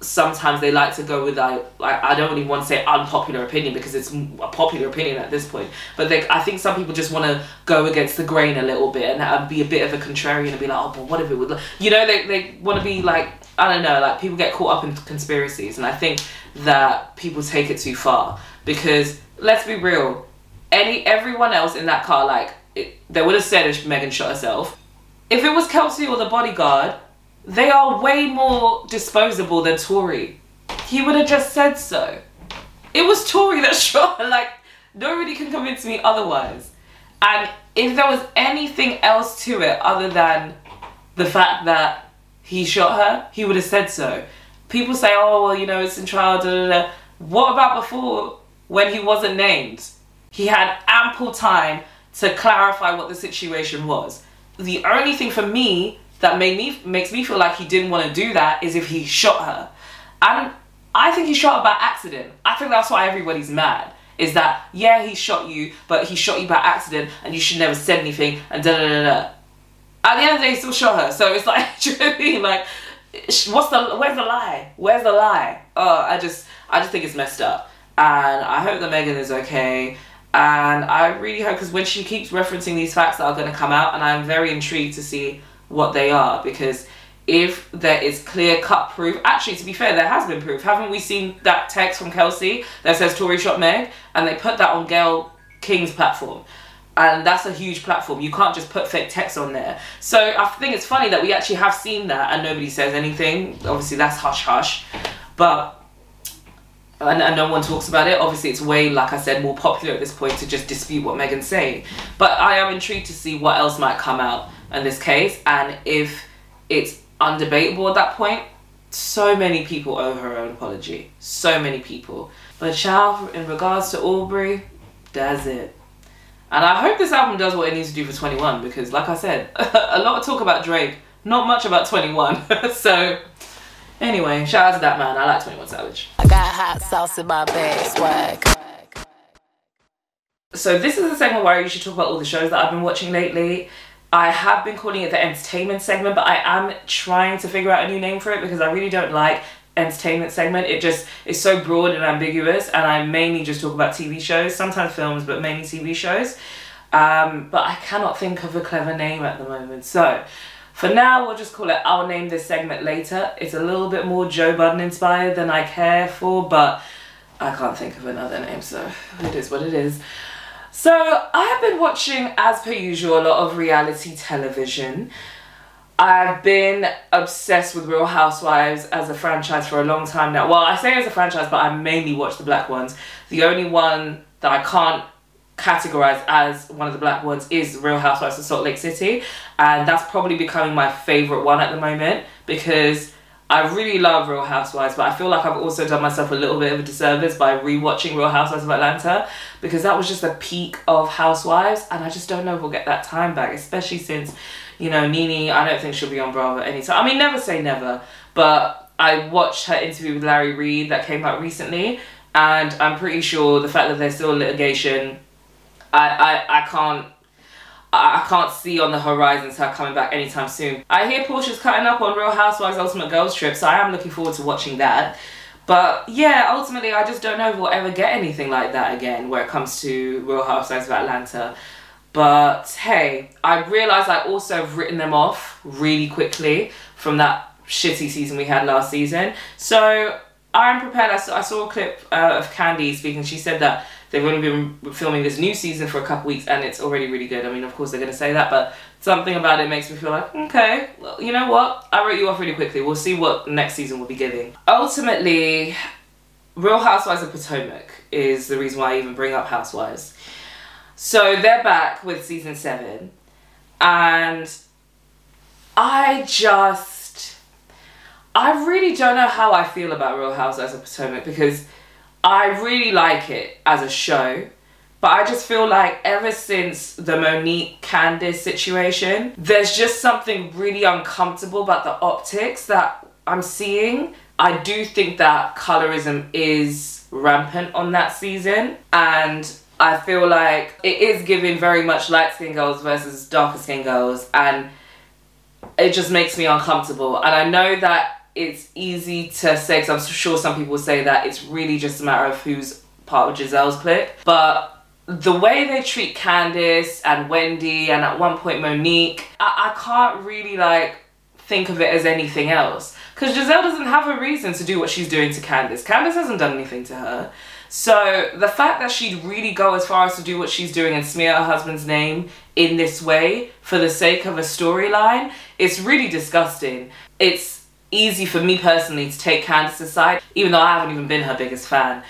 sometimes they like to go with like, like I don't even want to say unpopular opinion because it's a popular opinion at this point. But they, I think some people just want to go against the grain a little bit and, be a bit of a contrarian and be like, oh, but what if it would? look-" You know, they they want to be like I don't know, like people get caught up in conspiracies, and I think that people take it too far because let's be real, any everyone else in that car like it, they would have said if Megan shot herself. If it was Kelsey or the bodyguard, they are way more disposable than Tory. He would have just said so. It was Tory that shot her. Like, nobody can convince me otherwise. And if there was anything else to it other than the fact that he shot her, he would have said so. People say, oh, well, you know, it's in trial, da da da. What about before when he wasn't named? He had ample time to clarify what the situation was. The only thing for me that made me makes me feel like he didn't want to do that is if he shot her. And I think he shot her by accident. I think that's why everybody's mad. Is that yeah he shot you, but he shot you by accident, and you should never said anything, and da da da da. At the end of the day, he still shot her. So it's like? Like, what's the where's the lie? Where's the lie? Oh, I just I just think it's messed up, and I hope that Megan is okay. And I really hope because when she keeps referencing these facts that are going to come out, and I'm very intrigued to see what they are because if there is clear cut proof, actually, to be fair, there has been proof. Haven't we seen that text from Kelsey that says Tory shot Meg? And they put that on Gayle King's platform. And that's a huge platform. You can't just put fake text on there. So I think it's funny that we actually have seen that and nobody says anything. Obviously, that's hush hush. But and, and no one talks about it. Obviously, it's way, like I said, more popular at this point to just dispute what Megan's saying. But I am intrigued to see what else might come out in this case, and if it's undebatable at that point. So many people owe her an apology. So many people. But child, in regards to Aubrey, that's it. And I hope this album does what it needs to do for 21 because, like I said, a lot of talk about Drake, not much about 21. so, anyway, shout out to that man. I like 21 Savage. I got hot sauce in my bag, swag. So this is a segment where I usually talk about all the shows that I've been watching lately. I have been calling it the entertainment segment, but I am trying to figure out a new name for it because I really don't like entertainment segment. It just is so broad and ambiguous, and I mainly just talk about TV shows, sometimes films, but mainly TV shows. Um, but I cannot think of a clever name at the moment. So for now, we'll just call it I'll name this segment later. It's a little bit more Joe Budden inspired than I care for, but I can't think of another name, so it is what it is. So I have been watching, as per usual, a lot of reality television. I've been obsessed with Real Housewives as a franchise for a long time now. Well, I say as a franchise, but I mainly watch the black ones. The only one that I can't categorize as one of the black ones is Real Housewives of Salt Lake City, and that's probably becoming my favorite one at the moment because I really love Real Housewives, but I feel like I've also done myself a little bit of a disservice by rewatching Real Housewives of Atlanta because that was just the peak of Housewives, and I just don't know if we'll get that time back, especially since, you know, Nene, I don't think she'll be on Bravo anytime. I mean, never say never, but I watched her interview with Larry Reid that came out recently, and I'm pretty sure the fact that there's still litigation, I, I, I can't I can't see on the horizons her coming back anytime soon. I hear Porsha's cutting up on Real Housewives Ultimate Girls Trip, so I am looking forward to watching that. But yeah, ultimately, I just don't know if we'll ever get anything like that again where it comes to Real Housewives of Atlanta. But hey, I realise I also have written them off really quickly from that shitty season we had last season. So I'm prepared. I saw, I saw a clip uh, of Kandi speaking. She said that they've only been filming this new season for a couple weeks and it's already really good. I mean, of course, they're going to say that, but something about it makes me feel like, okay, well, you know what? I wrote you off really quickly. We'll see what next season will be giving. Ultimately, Real Housewives of Potomac is the reason why I even bring up Housewives. So they're back with season seven, and I just I really don't know how I feel about Real Housewives of Potomac because I really like it as a show. But I just feel like ever since the Monique Candiace situation, there's just something really uncomfortable about the optics that I'm seeing. I do think that colorism is rampant on that season, and I feel like it is giving very much light skin girls versus darker skin girls, and it just makes me uncomfortable. And I know that it's easy to say, because I'm sure some people say that it's really just a matter of who's part of Gizelle's clique, but the way they treat Candiace and Wendy and at one point Monique, I, I can't really like think of it as anything else. Because Gizelle doesn't have a reason to do what she's doing to Candiace. Candiace hasn't done anything to her. So the fact that she'd really go as far as to do what she's doing and smear her husband's name in this way for the sake of a storyline, it's really disgusting. It's easy for me personally to take Candiace's side, even though I haven't even been her biggest fan.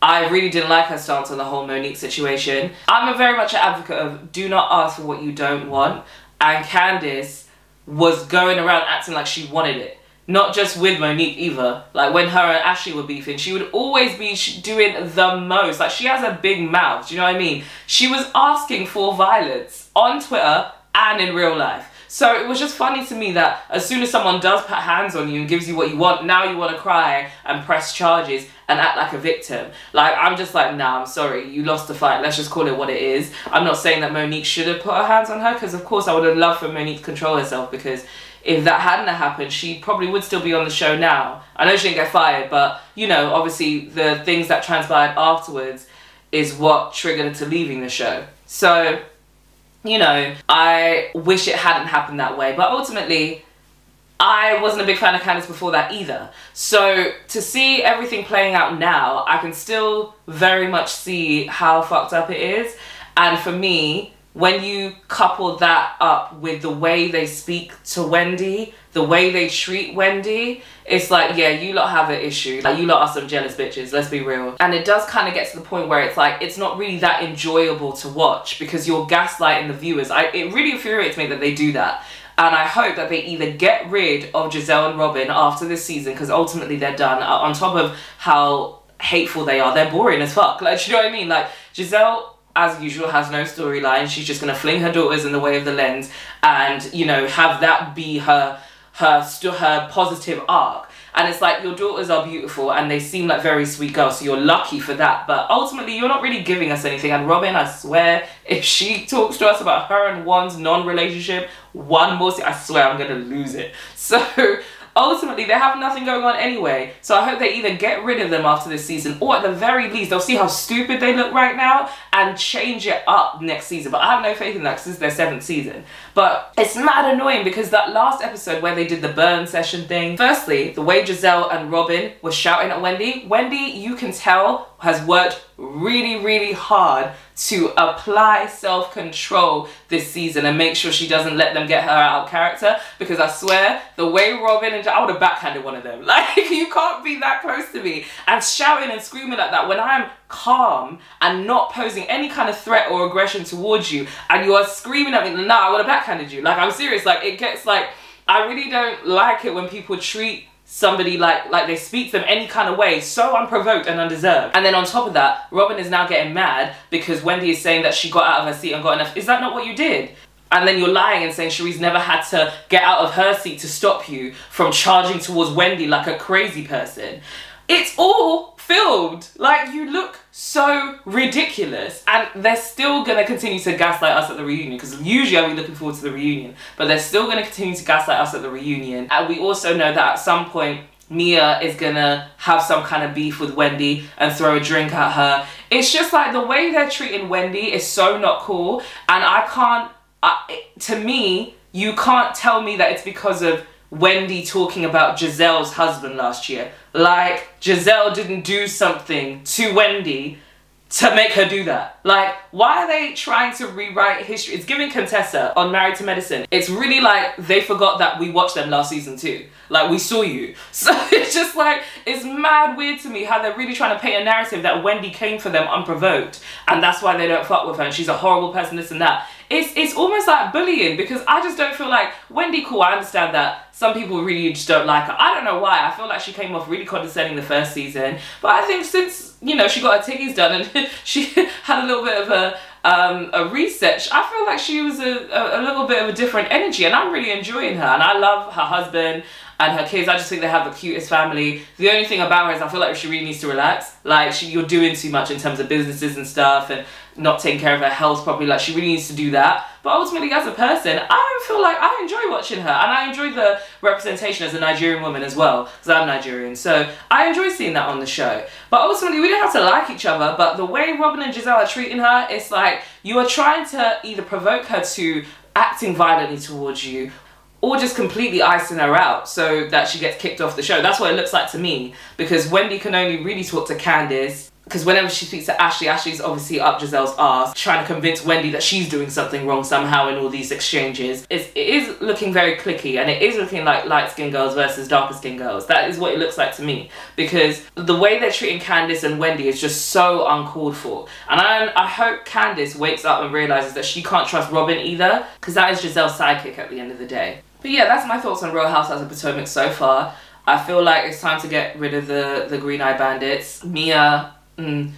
I really didn't like her stance on the whole Monique situation. I'm a very much an advocate of do not ask for what you don't want. And Candiace was going around acting like she wanted it. Not just with Monique either. Like when her and Ashley were beefing, she would always be doing the most. Like she has a big mouth, do you know what I mean? She was asking for violence on Twitter and in real life. So it was just funny to me that as soon as someone does put hands on you and gives you what you want, now you want to cry and press charges and act like a victim. Like I'm just like, nah, I'm sorry, you lost the fight. Let's just call it what it is. I'm not saying that Monique should have put her hands on her because of course I would have loved for Monique to control herself because if that hadn't happened, she probably would still be on the show now. I know she didn't get fired, but you know, obviously the things that transpired afterwards is what triggered her to leaving the show. So you know, I wish it hadn't happened that way. But ultimately, I wasn't a big fan of Candiace before that either. So to see everything playing out now, I can still very much see how fucked up it is. And for me, when you couple that up with the way they speak to Wendy, the way they treat Wendy, it's like, yeah, you lot have an issue. Like, you lot are some jealous bitches, let's be real. And it does kind of get to the point where it's like, it's not really that enjoyable to watch because you're gaslighting the viewers. I, it really infuriates me that they do that. And I hope that they either get rid of Gizelle and Robin after this season because ultimately they're done. Uh, on top of how hateful they are, they're boring as fuck. Like, you know what I mean? Like, Gizelle as usual, has no storyline. She's just gonna fling her daughters in the way of the lens, and you know have that be her her st- her positive arc. And it's like your daughters are beautiful and they seem like very sweet girls, so you're lucky for that. But ultimately, you're not really giving us anything. And Robin, I swear, if she talks to us about her and Juan's non-relationship, one more, I swear I'm gonna lose it. So ultimately they have nothing going on anyway. So I hope they either get rid of them after this season or at the very least they'll see how stupid they look right now and change it up next season. But I have no faith in that is their seventh season. But it's mad annoying because that last episode where they did the burn session thing, firstly, the way Gizelle and Robin were shouting at Wendy, Wendy, you can tell, has worked really, really hard to apply self control this season and make sure she doesn't let them get her out of character. Because I swear, the way Robin and I would have backhanded one of them. Like, you can't be that close to me and shouting and screaming like that when I'm calm and not posing any kind of threat or aggression towards you and you are screaming at me, nah, I would have backhanded you. Like, I'm serious. Like, it gets like, I really don't like it when people treat somebody like like they speak to them any kind of way so unprovoked and undeserved. And then on top of that robin is now getting mad because wendy is saying that she got out of her seat and got enough. Is that not what you did? And then you're lying and saying Cherie's never had to get out of her seat to stop you from charging towards Wendy like a crazy person. It's all filmed. Like, you look so ridiculous. And they're still gonna continue to gaslight us at the reunion because usually I'll be looking forward to the reunion, but they're still gonna continue to gaslight us at the reunion. And we also know that at some point, Mia is gonna have some kind of beef with Wendy and throw a drink at her. It's just like the way they're treating Wendy is so not cool, and I can't to me, you can't tell me that it's because of Wendy talking about Gizelle's husband last year. Like, Gizelle didn't do something to Wendy to make her do that. Like, why are they trying to rewrite history? It's giving Contessa on Married to Medicine. It's really like they forgot that we watched them last season too. Like, we saw you. So it's just like, it's mad weird to me how they're really trying to paint a narrative that Wendy came for them unprovoked and that's why they don't fuck with her and she's a horrible person, this and that. It's it's almost like bullying because I just don't feel like Wendy cool. I understand that some people really just don't like her. I don't know why. I feel like she came off really condescending the first season, but I think since you know she got her tiggies done and she had a little bit of a um, a research, I feel like she was a, a, a little bit of a different energy, and I'm really enjoying her. And I love her husband and her kids. I just think they have the cutest family. The only thing about her is I feel like she really needs to relax. Like she, you're doing too much in terms of businesses and stuff, and not taking care of her health properly. Like she really needs to do that. But ultimately, as a person, I feel like I enjoy watching her, and I enjoy the representation as a Nigerian woman as well, because I'm Nigerian. So I enjoy seeing that on the show. But ultimately, we don't have to like each other. But the way Robin and Gizelle are treating her, it's like you are trying to either provoke her to acting violently towards you or just completely icing her out so that she gets kicked off the show. That's what it looks like to me because Wendy can only really talk to Candiace because whenever she speaks to Ashley, Ashley's obviously up Gizelle's ass, trying to convince Wendy that she's doing something wrong somehow in all these exchanges. It's, it is looking very clicky and it is looking like light skinned girls versus darker skinned girls. That is what it looks like to me because the way they're treating Candiace and Wendy is just so uncalled for. And I, I hope Candiace wakes up and realizes that she can't trust Robin either because that is Gizelle's sidekick at the end of the day. But yeah, that's my thoughts on Real Housewives of Potomac so far. I feel like it's time to get rid of the, the Green Eye Bandits. Mia, mm,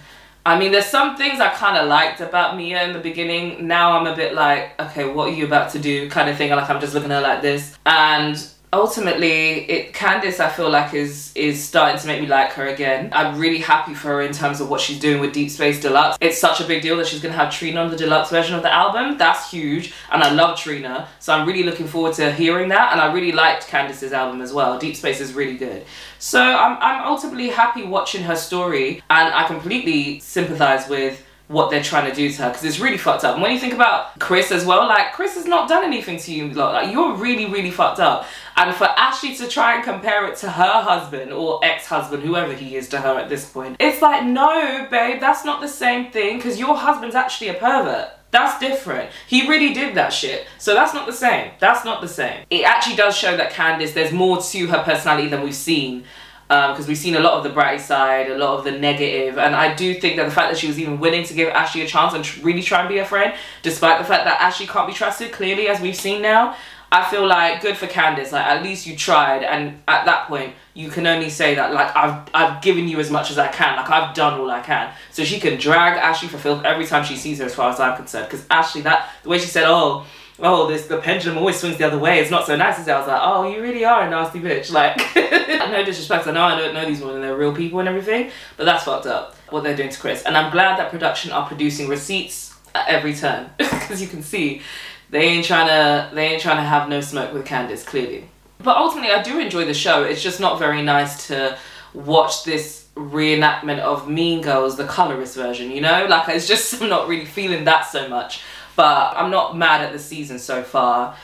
I mean, there's some things I kind of liked about Mia in the beginning. Now I'm a bit like, okay, what are you about to do? Kind of thing. Like I'm just looking at her like this. And ultimately it Candiace I feel like is is starting to make me like her again. I'm really happy for her in terms of what she's doing with Deep Space Deluxe. It's such a big deal that she's gonna have Trina on the deluxe version of the album. That's huge and I love Trina. So I'm really looking forward to hearing that and I really liked Candiace's album as well. Deep Space is really good. So I'm I'm ultimately happy watching her story and I completely sympathize with what they're trying to do to her because it's really fucked up. And when you think about Chris as well, like Chris has not done anything to you, like you're really, really fucked up. And for Ashley to try and compare it to her husband or ex-husband, whoever he is to her at this point, it's like, no, babe, that's not the same thing because your husband's actually a pervert. That's different. He really did that shit. So that's not the same. That's not the same. It actually does show that Candiace, there's more to her personality than we've seen because um, we've seen a lot of the bright side, a lot of the negative, and I do think that the fact that she was even willing to give Ashley a chance and tr- really try and be a friend, despite the fact that Ashley can't be trusted, clearly as we've seen now, I feel like good for Candiace. Like at least you tried, and at that point, you can only say that like I've I've given you as much as I can. Like I've done all I can. So she can drag Ashley for filth every time she sees her, as far as I'm concerned. Because Ashley, that the way she said, oh oh, this the pendulum always swings the other way. It's not so nice as I was like, oh, you really are a nasty bitch. Like, no disrespect. I know I don't know these women. They're real people and everything, but that's fucked up what they're doing to Chris. And I'm glad that production are producing receipts at every turn because you can see they ain't trying to they ain't trying to have no smoke with Candiace clearly. But ultimately, I do enjoy the show. It's just not very nice to watch this reenactment of Mean Girls, the colorist version. You know, like it's just I'm not really feeling that so much. But I'm not mad at the season so far.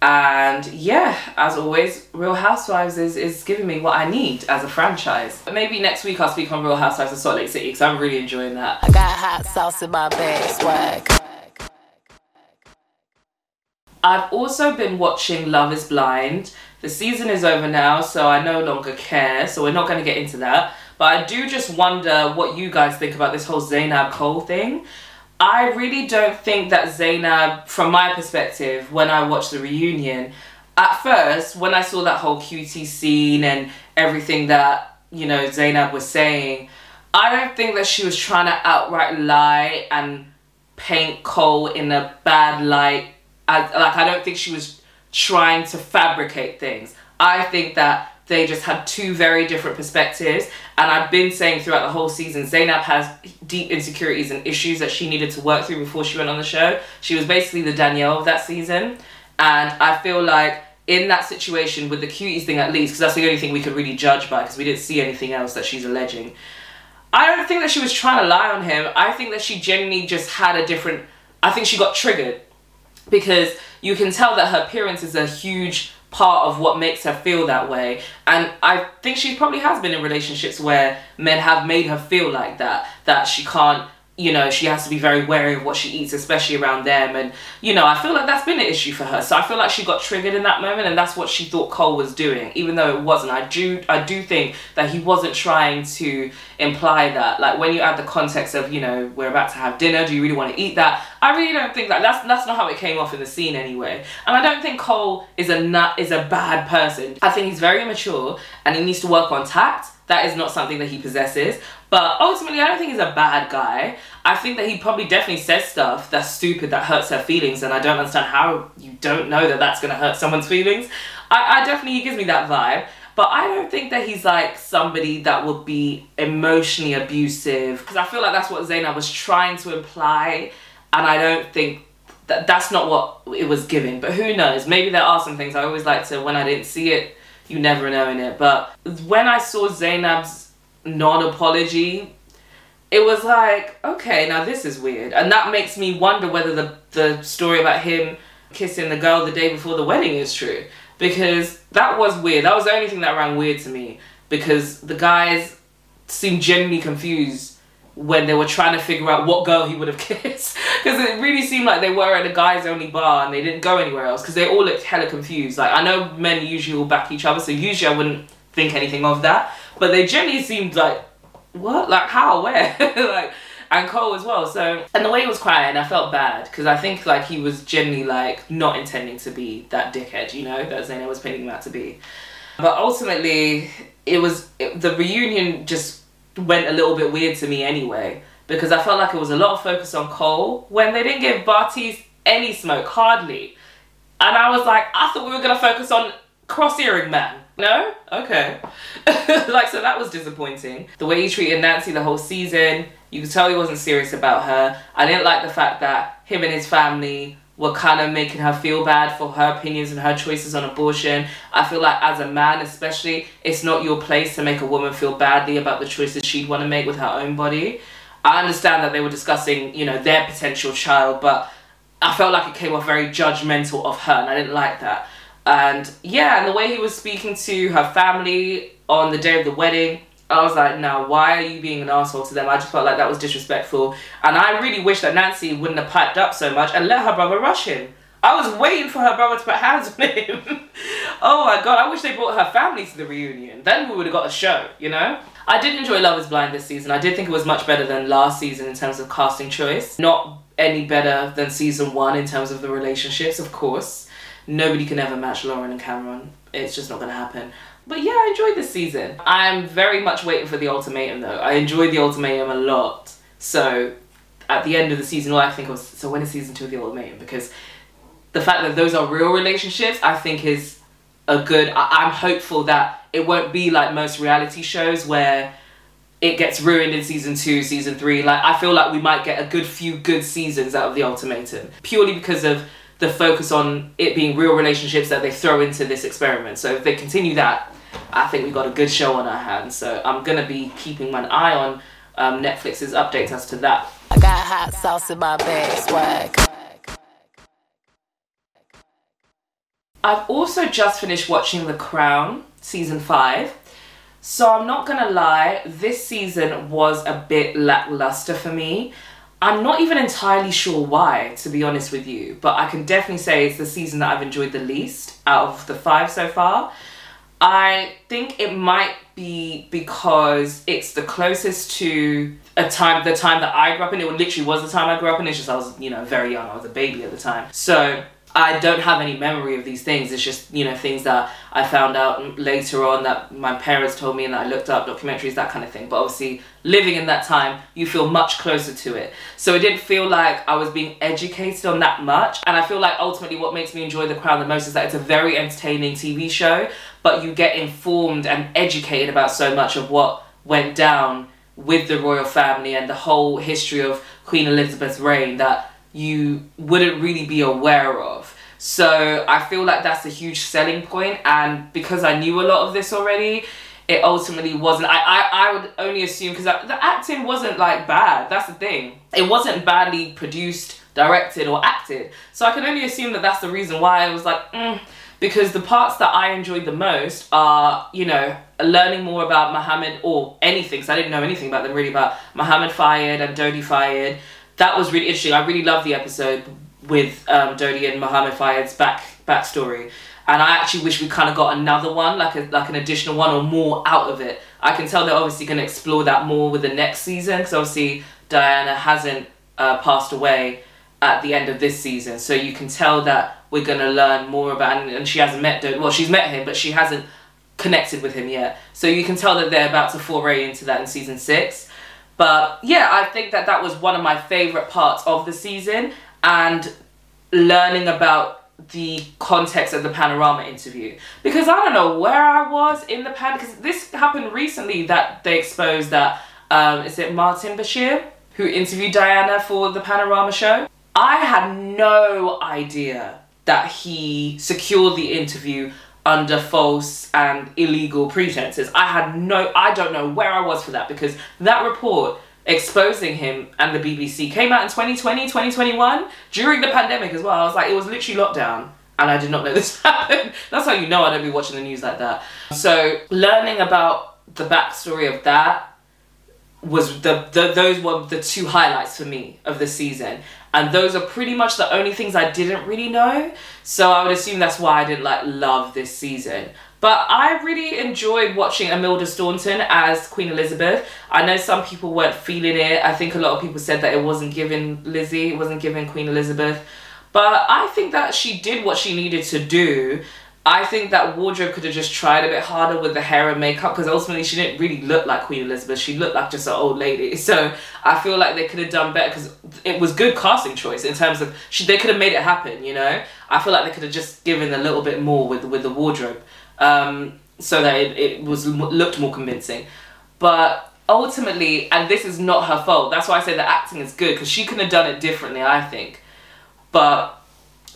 And yeah, as always, Real Housewives is, is giving me what I need as a franchise. But maybe next week I'll speak on Real Housewives of Salt Lake City because I'm really enjoying that. I got hot sauce in my bag, swag. I've also been watching Love is Blind. The season is over now, so I no longer care, so we're not going to get into that. But I do just wonder what you guys think about this whole Zanab Cole thing. I really don't think that Zanab, from my perspective, when I watched the reunion, at first, when I saw that whole cutie scene and everything that, you know, Zanab was saying, I don't think that she was trying to outright lie and paint Cole in a bad light. I, like, I don't think she was trying to fabricate things. I think that they just had two very different perspectives. And I've been saying throughout the whole season, Zanab has deep insecurities and issues that she needed to work through before she went on the show. She was basically the Danielle of that season. And I feel like in that situation, with the cuties thing at least, because that's the only thing we could really judge by, because we didn't see anything else that she's alleging. I don't think that she was trying to lie on him. I think that she genuinely just had a different. I think she got triggered because you can tell that her appearance is a huge part of what makes her feel that way. And I think she probably has been in relationships where men have made her feel like that, that she can't you know, she has to be very wary of what she eats, especially around them. And, you know, I feel like that's been an issue for her. So I feel like she got triggered in that moment and that's what she thought Cole was doing, even though it wasn't. I do I do think that he wasn't trying to imply that. Like when you add the context of, you know, we're about to have dinner, do you really want to eat that? I really don't think that that's that's not how it came off in the scene anyway. And I don't think Cole is a nut is a bad person. I think he's very immature and he needs to work on tact. That is not something that he possesses. But ultimately, I don't think he's a bad guy. I think that he probably definitely says stuff that's stupid that hurts her feelings, and I don't understand how you don't know that that's gonna hurt someone's feelings. I, I definitely he gives me that vibe, but I don't think that he's like somebody that would be emotionally abusive because I feel like that's what Zanab was trying to imply, and I don't think that that's not what it was giving. But who knows? Maybe there are some things I always like to when I didn't see it. You never know in it, but when I saw Zanab's non-apology. It was like okay now this is weird. And that makes me wonder whether the the story about him kissing the girl the day before the wedding is true. Because that was weird. That was the only thing that rang weird to me. Because the guys seemed genuinely confused when they were trying to figure out what girl he would have kissed. Because it really seemed like they were at a guys only bar and they didn't go anywhere else. Because they all looked hella confused. Like i know men usually will back each other so usually i wouldn't think anything of that but they generally seemed like, what? Like how? Where? like and Cole as well. So and the way he was crying, I felt bad because I think like he was genuinely like not intending to be that dickhead, you know, that Zanab was painting him out to be. But ultimately, it was it, the reunion just went a little bit weird to me anyway because I felt like it was a lot of focus on Cole when they didn't give Bartise any smoke, hardly. And I was like, I thought we were gonna focus on cross earring man. No? Okay. like, so that was disappointing. The way he treated Nancy the whole season, you could tell he wasn't serious about her. I didn't like the fact that him and his family were kind of making her feel bad for her opinions and her choices on abortion. I feel like as a man, especially, it's not your place to make a woman feel badly about the choices she'd want to make with her own body. I understand that they were discussing, you know, their potential child, but I felt like it came off very judgmental of her, and I didn't like that. And yeah, and the way he was speaking to her family on the day of the wedding, I was like, no, why are you being an asshole to them? I just felt like that was disrespectful. And I really wish that Nancy wouldn't have piped up so much and let her brother rush him. I was waiting for her brother to put hands on him. oh my god, I wish they brought her family to the reunion. Then we would have got a show, you know? I did enjoy Love is Blind this season. I did think it was much better than last season in terms of casting choice. Not any better than season one in terms of the relationships, of course. Nobody can ever match Lauren and Cameron. It's just not gonna happen. But yeah, I enjoyed this season. I'm very much waiting for the ultimatum though. I enjoyed the ultimatum a lot. So at the end of the season, I think was, so when is season two of the ultimatum? Because the fact that those are real relationships, I think is a good. I, I'm hopeful that it won't be like most reality shows where it gets ruined in season two, season three. Like I feel like we might get a good few good seasons out of the ultimatum purely because of the focus on it being real relationships that they throw into this experiment. So if they continue that, I think we've got a good show on our hands. So I'm gonna be keeping my eye on um, Netflix's updates as to that. I got hot sauce in my bag, swag. I've also just finished watching The Crown season five. So I'm not gonna lie, this season was a bit lackluster for me. I'm not even entirely sure why, to be honest with you, but I can definitely say it's the season that I've enjoyed the least out of the five so far. I think it might be because it's the closest to a time, the time that I grew up in. It literally was the time I grew up in. It's just I was, you know, very young. I was a baby at the time. So I don't have any memory of these things. It's just, you know, things that I found out later on that my parents told me and that I looked up, documentaries, that kind of thing. But obviously, living in that time, you feel much closer to it. So it didn't feel like I was being educated on that much. And I feel like ultimately what makes me enjoy The Crown the most is that it's a very entertaining TV show, but you get informed and educated about so much of what went down with the royal family and the whole history of Queen Elizabeth's reign that you wouldn't really be aware of. So I feel like that's a huge selling point, and because I knew a lot of this already, it ultimately wasn't. I I, I would only assume because the acting wasn't like bad. That's the thing. It wasn't badly produced, directed, or acted. So I can only assume that that's the reason why I was like. Mm, because the parts that I enjoyed the most are, you know, learning more about Muhammad or anything, because I didn't know anything about them really, about Muhammad Fayed and Dodi Fayed. That was really interesting. I really loved the episode with um, Dodi and Mohammed Fayed's back backstory. And I actually wish we kind of got another one, like a, like an additional one or more out of it. I can tell they're obviously going to explore that more with the next season, because obviously Diana hasn't uh, passed away at the end of this season. So you can tell that we're going to learn more about, and, and she hasn't met, Dodi, well, she's met him, but she hasn't connected with him yet. So you can tell that they're about to foray into that in season six. But yeah, I think that that was one of my favorite parts of the season and learning about the context of the panorama interview because I don't know where I was in the pan because this happened recently that they exposed that um, is it Martin Bashir who interviewed Diana for the panorama show. I had no idea that he secured the interview under false and illegal pretenses. I had no, I don't know where I was for that because that report exposing him and the BBC came out in 2020, 2021 during the pandemic as well. I was like, it was literally lockdown. And I did not know this happened. That's how you know I don't be watching the news like that. So, learning about the backstory of that was the, the those were the two highlights for me of the season and those are pretty much the only things I didn't really know. So I would assume that's why I didn't like love this season. But I really enjoyed watching Imelda Staunton as Queen Elizabeth. I know some people weren't feeling it. I think a lot of people said that it wasn't giving Lizzie, it wasn't giving Queen Elizabeth. But I think that she did what she needed to do. I think that wardrobe could have just tried a bit harder with the hair and makeup because ultimately she didn't really look like Queen Elizabeth. She looked like just an old lady. So I feel like they could have done better because it was good casting choice in terms of she. They could have made it happen. You know, I feel like they could have just given a little bit more with with the wardrobe um, so that it, it was looked more convincing. But ultimately, and this is not her fault. That's why I say the acting is good because she could have done it differently. I think, but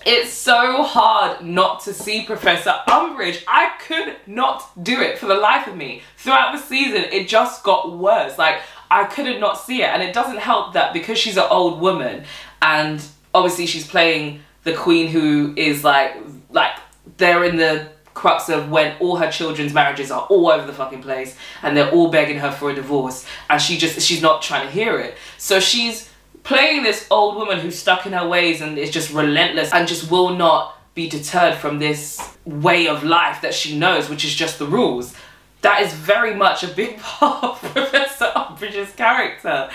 it's so hard not to see Professor Umbridge. I could not do it for the life of me. Throughout the season, it just got worse. Like, I couldn't not see it. And it doesn't help that because she's an old woman and obviously she's playing the queen who is like, like, they're in the crux of when all her children's marriages are all over the fucking place and they're all begging her for a divorce and she just she's not trying to hear it so she's playing this old woman who's stuck in her ways and is just relentless and just will not be deterred from this way of life that she knows which is just the rules that is very much a big part of Professor Umbridge's character.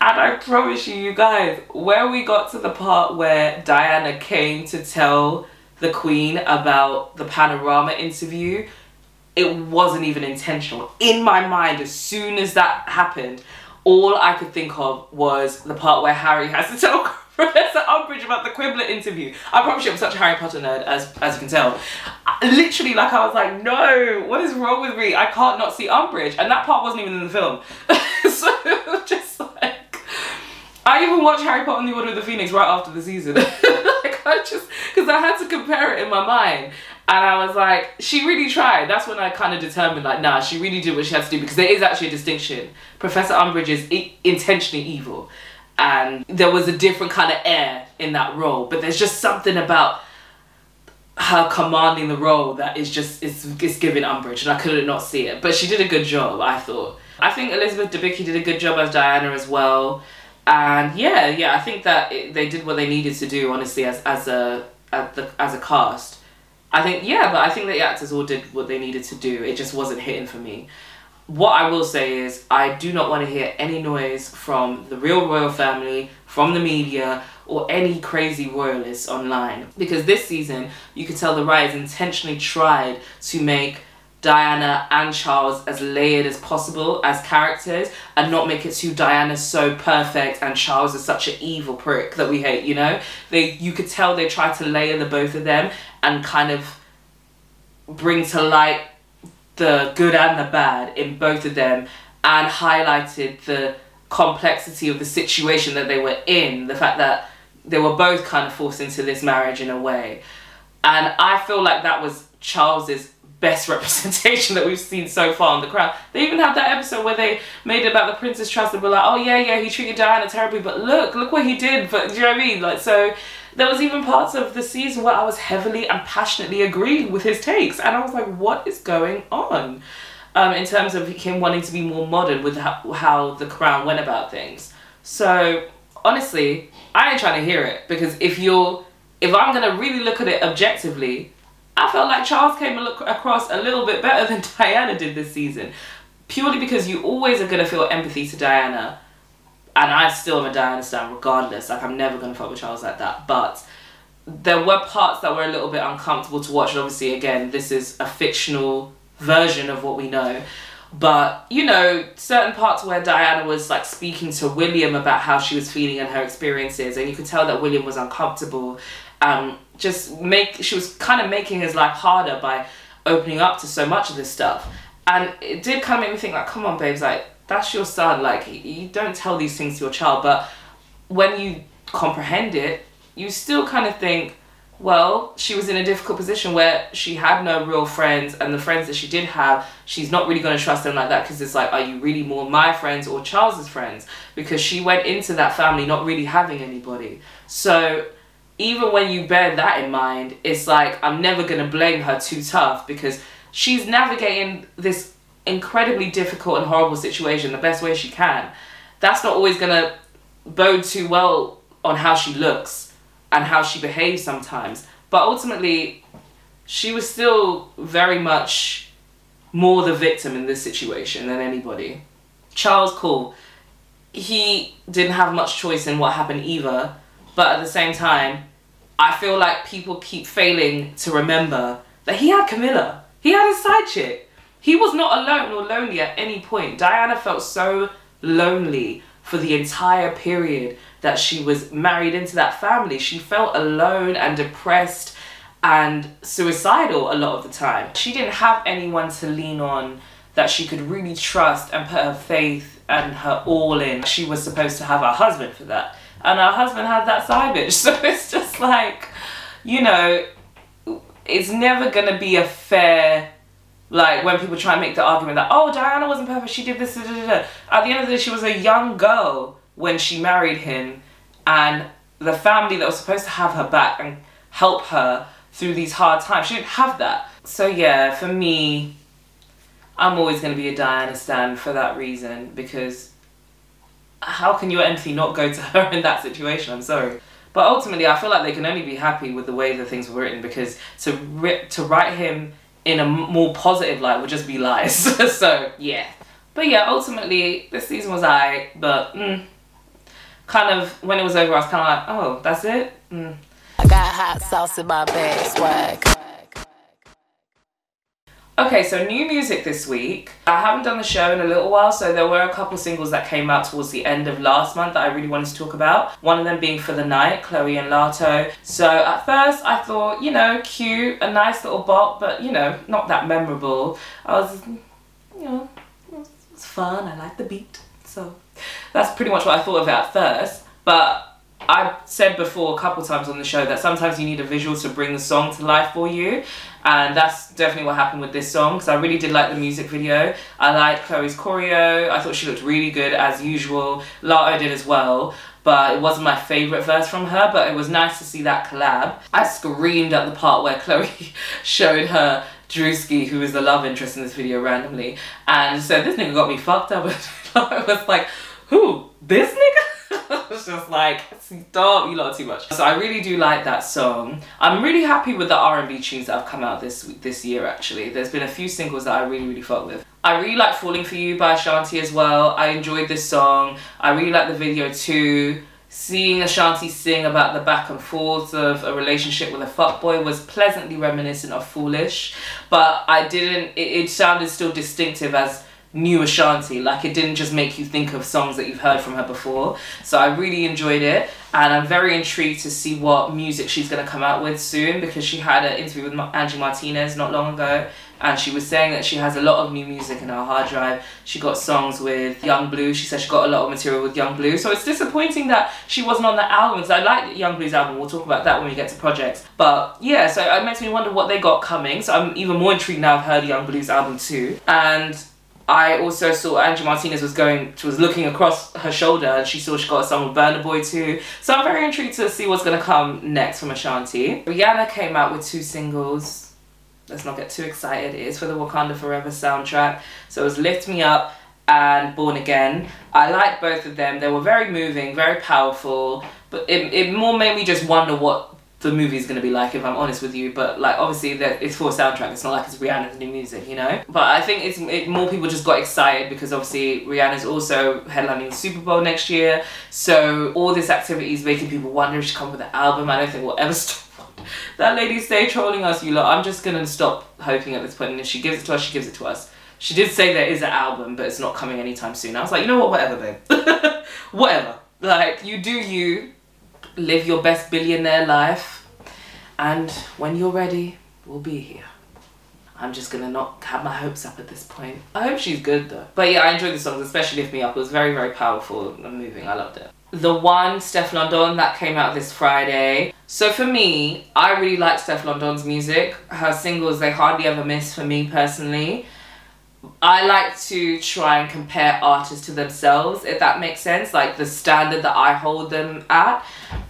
And I promise you, you guys, where we got to the part where Diana came to tell the Queen about the panorama interview, it wasn't even intentional. In my mind, as soon as that happened, all I could think of was the part where Harry has to tell Professor Umbridge about the Quibbler interview. I promise you, I'm such a Harry Potter nerd, as as you can tell. Literally, like I was like, no, what is wrong with me? I can't not see Umbridge, and that part wasn't even in the film. so just like. I even watched Harry Potter and the Order of the Phoenix right after the season. like I just because I had to compare it in my mind. And I was like, she really tried. That's when I kind of determined, like, nah, she really did what she had to do because there is actually a distinction. Professor Umbridge is I- intentionally evil, and there was a different kind of air in that role. But there's just something about her commanding the role that is just it's, it's giving Umbridge, and I couldn't not see it. But she did a good job, I thought. I think Elizabeth Debicki did a good job as Diana as well and yeah, yeah, I think that it, they did what they needed to do. Honestly, as as a as, the, as a cast, I think yeah, but I think that the actors all did what they needed to do. It just wasn't hitting for me. What I will say is, I do not want to hear any noise from the real royal family, from the media, or any crazy royalists online. Because this season, you could tell the writers intentionally tried to make Diana and Charles as layered as possible as characters and not make it to Diana's so perfect and Charles is such an evil prick that we hate, you know? They you could tell they tried to layer the both of them and kind of bring to light the good and the bad in both of them and highlighted the complexity of the situation that they were in, the fact that they were both kind of forced into this marriage in a way. And I feel like that was Charles's best representation that we've seen so far on the crown. They even had that episode where they made it about the Prince's Trust and were like, oh yeah, yeah, he treated Diana terribly, but look, look what he did. But do you know what I mean? Like so there was even parts of the season where I was heavily and passionately agreeing with his takes, and I was like, what is going on? Um, in terms of him wanting to be more modern with how, how the crown went about things. So honestly, I ain't trying to hear it because if you're, if I'm gonna really look at it objectively, I felt like Charles came across a little bit better than Diana did this season, purely because you always are gonna feel empathy to Diana, and I still am a Diana stan regardless. Like I'm never gonna fuck with Charles like that, but there were parts that were a little bit uncomfortable to watch. And obviously, again, this is a fictional version of what we know. But you know, certain parts where Diana was like speaking to William about how she was feeling and her experiences, and you could tell that William was uncomfortable. Um, just make she was kind of making his life harder by opening up to so much of this stuff, and it did kind of make me think like, come on, babes, like that's your son. Like you don't tell these things to your child, but when you comprehend it, you still kind of think, well, she was in a difficult position where she had no real friends, and the friends that she did have, she's not really going to trust them like that because it's like, are you really more my friends or Charles's friends? Because she went into that family not really having anybody. So even when you bear that in mind, it's like, I'm never going to blame her too tough because she's navigating this incredibly difficult and horrible situation the best way she can. That's not always going to bode too well on how she looks and how she behaves sometimes. But ultimately, she was still very much more the victim in this situation than anybody. Charles Cole, he didn't have much choice in what happened either, but at the same time, I feel like people keep failing to remember that he had Camilla. He had a side chick. He was not alone or lonely at any point. Diana felt so lonely for the entire period that she was married into that family. She felt alone and depressed and suicidal a lot of the time. She didn't have anyone to lean on that she could really trust and put her faith and her all in. She was supposed to have her husband for that. And her husband had that side bitch. So it's just like, you know, it's never gonna be a fair like when people try and make the argument that oh Diana wasn't perfect, she did this. Da, da, da. At the end of the day, she was a young girl when she married him, and the family that was supposed to have her back and help her through these hard times, she didn't have that. So yeah, for me, I'm always going to be a Diana stan for that reason because how can your empathy not go to her in that situation? I'm sorry. But ultimately, I feel like they can only be happy with the way that things were written because to ri- to write him in a more positive light would just be lies. so yeah. But yeah, ultimately, this season was I. But mm, kind of when it was over, I was kind of like, oh, that's it. Mm. I got hot sauce in my bag, swag. Okay, so new music this week. I haven't done the show in a little while, so there were a couple singles that came out towards the end of last month that I really wanted to talk about. One of them being For the Night, Chloe and Latto. So at first I thought, you know, cute, a nice little bop, but you know, not that memorable. I was, you know, it was fun, I liked the beat, so that's pretty much what I thought of it at first. But I've said before a couple times on the show that sometimes you need a visual to bring the song to life for you. And that's definitely what happened with this song because I really did like the music video. I liked Chloe's choreo. I thought she looked really good as usual. Latto did as well. But it wasn't my favourite verse from her, but it was nice to see that collab. I screamed at the part where Chloe showed her Drewski, who is the love interest in this video randomly, and said, This nigga got me fucked up. I was like, who? This nigga? it's just like, stop, you lot too much. So I really do like that song. I'm really happy with the R&B tunes that have come out this this year actually. There's been a few singles that I really, really fuck with. I really like Falling For You by Ashanti as well. I enjoyed this song. I really like the video too. Seeing Ashanti sing about the back and forth of a relationship with a fuckboy was pleasantly reminiscent of Foolish, but I didn't, it, it sounded still distinctive as new Ashanti. Like it didn't just make you think of songs that you've heard from her before. So I really enjoyed it, and I'm very intrigued to see what music she's gonna come out with soon because she had an interview with Angie Martinez not long ago, and she was saying that she has a lot of new music in her hard drive. She got songs with Young Bleu. She said she got a lot of material with Young Bleu. So it's disappointing that she wasn't on that album So I like Young Bleu's album. We'll talk about that when we get to projects. But yeah, so it makes me wonder what they got coming. So I'm even more intrigued now. I've heard Young Bleu's album too, and I also saw Angie Martinez was going, was looking across her shoulder and she saw she got a song with Burna Boy too. So I'm very intrigued to see what's gonna come next from Ashanti. Rihanna came out with two singles. Let's not get too excited. It is for the Wakanda Forever soundtrack. So it was Lift Me Up and Born Again. I liked both of them. They were very moving, very powerful, but it, it more made me just wonder what the movie is going to be like if I'm honest with you but like obviously that it's for soundtrack it's not like it's Rihanna's new music you know? But I think it's it, more people just got excited because obviously Rihanna's also headlining the Super Bowl next year. So all this activity is making people wonder if she come with an album. I don't think we'll ever stop. That lady stay trolling us you lot. I'm just gonna stop hoping at this point and if she gives it to us she gives it to us. She did say there is an album but it's not coming anytime soon. I was like you know what? Whatever babe. Whatever. Like you do you live your best billionaire life, and when you're ready, we'll be here. I'm just gonna not have my hopes up at this point. I hope she's good though. But yeah, I enjoyed the songs, especially Lift Me Up. It was very, very powerful and moving. I loved it. The one, Stefflon Don, that came out this Friday. So for me, I really like Stefflon Don's music. Her singles, they hardly ever miss for me personally. I like to try and compare artists to themselves, if that makes sense, like the standard that I hold them at.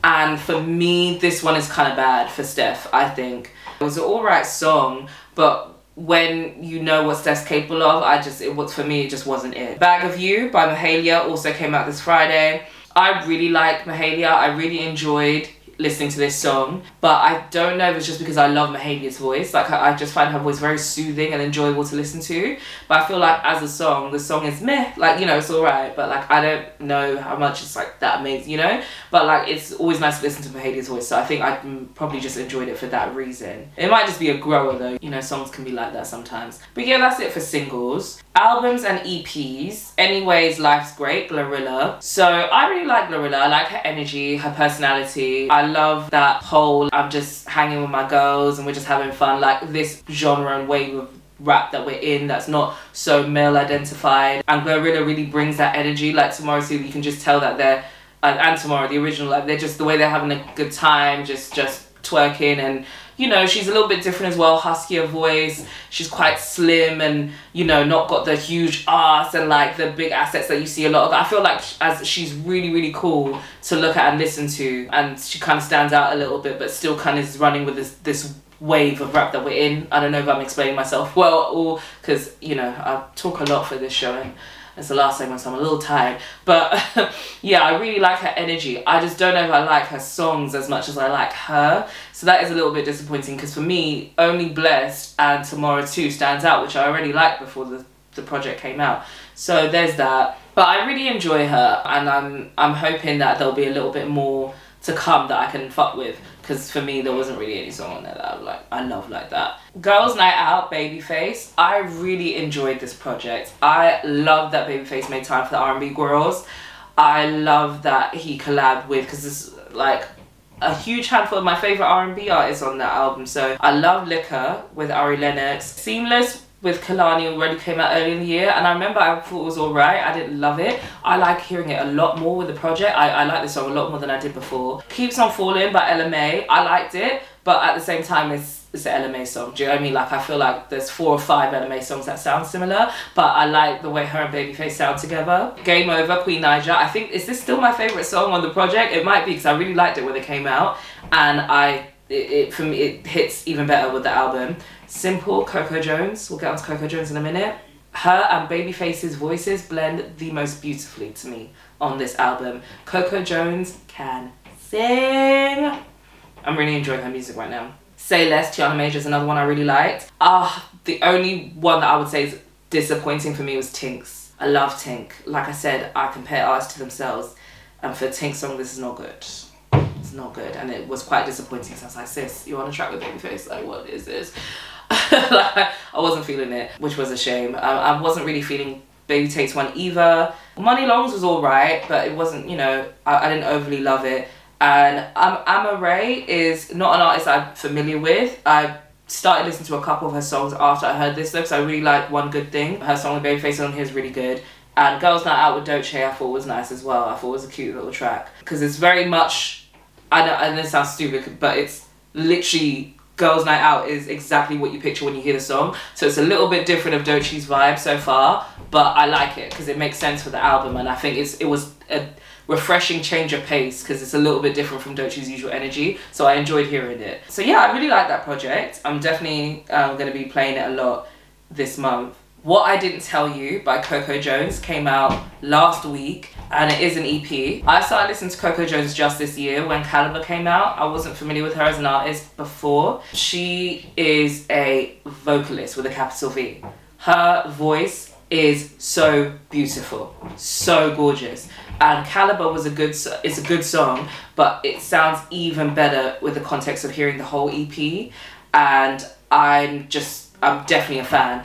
And for me, this one is kind of bad for Steph, I think. It was an alright song, but when you know what Steph's capable of, I just, it was, for me, it just wasn't it. Bag of You by Mahalia also came out this Friday. I really like Mahalia, I really enjoyed listening to this song, but I don't know if it's just because I love Mahalia's voice. Like I, just find her voice very soothing and enjoyable to listen to. But I feel like as a song, the song is meh. Like you know, it's alright, but like I don't know how much it's like that amazing, you know. But like it's always nice to listen to Mahalia's voice, so I think I probably just enjoyed it for that reason. It might just be a grower though. You know, songs can be like that sometimes. But yeah, that's it for singles. Albums and EPs. Anyways, Life's Great, Glorilla. So I really like Glorilla. I like her energy, her personality. I love that whole I'm just hanging with my girls and we're just having fun. Like this genre and wave of rap that we're in that's not so male identified. And Glorilla really brings that energy. Like Tomorrow Too, you can just tell that they're and, and Tomorrow, the original, like they're just the way they're having a good time, just just twerking and you know she's a little bit different as well huskier voice. She's quite slim and you know not got the huge ass and like the big assets that you see a lot of. I feel like as she's really really cool to look at and listen to and she kind of stands out a little bit but still kind of is running with this this wave of rap that we're in. I don't know if i'm explaining myself well or because you know i talk a lot for this show. and it's the last segment, so I'm a little tired. But yeah, I really like her energy. I just don't know if I like her songs as much as I like her. So that is a little bit disappointing because for me, only Blessed and Tomorrow Too stands out, which I already liked before the, the project came out. So there's that. But I really enjoy her and I'm I'm hoping that there'll be a little bit more to come that I can fuck with because for me there wasn't really any song on there that I like I love like that. Girls Night Out, Babyface. I really enjoyed this project. I love that Babyface made time for the R&B girls. I love that he collabed with because it's like a huge handful of my favorite R&B artists on that album. So I love Liquor with Ari Lennox. Seamless with Kehlani already came out early in the year and I remember I thought it was alright. I didn't love it. I like hearing it a lot more with the project. I, I like this song a lot more than I did before. Keeps on Falling by Ella Mai. I liked it, but at the same time it's it's an Mai song. Do you know what I mean? Like I feel like there's four or five Ella Mai songs that sound similar, but I like the way her and Babyface sound together. Game Over, Queen Naija. I think is this still my favourite song on the project? It might be because I really liked it when it came out and I it, it for me it hits even better with the album. Simple, Coco Jones. We'll get onto Coco Jones in a minute. Her and Babyface's voices blend the most beautifully to me on this album. Coco Jones can sing. I'm really enjoying her music right now. Say Less, Tiana Major is another one I really liked. Ah, the only one that I would say is disappointing for me was Tink's. I love Tink. Like I said, I compare artists to themselves. And for Tink's song, this is not good it's not good and it was quite disappointing so I was like sis you're on a track with Babyface like what is this I wasn't feeling it which was a shame. I, I wasn't really feeling Baby Takes One either. Money Longs was alright but it wasn't you know I, I didn't overly love it. And um, Amaarae is not an artist I'm familiar with. I started listening to a couple of her songs after I heard this though because I really like One Good Thing. Her song with Babyface on here is really good. And Girls Night Out with Doechii I thought was nice as well. I thought it was a cute little track. Because it's very much I know, I know it sounds stupid, but it's literally Girls Night Out is exactly what you picture when you hear the song. So it's a little bit different of Doechii's vibe so far, but I like it because it makes sense for the album, and I think it's it was a refreshing change of pace because it's a little bit different from Doechii's usual energy. So I enjoyed hearing it. So yeah, I really like that project. I'm definitely um, going to be playing it a lot this month. What I Didn't Tell You by Coco Jones came out last week and it is an EP. I started listening to Coco Jones just this year when Calibre came out. I wasn't familiar with her as an artist before. She is a vocalist with a capital V. Her voice is so beautiful, so gorgeous. And Calibre was a good it's a good song, but it sounds even better with the context of hearing the whole EP. And I'm just I'm definitely a fan.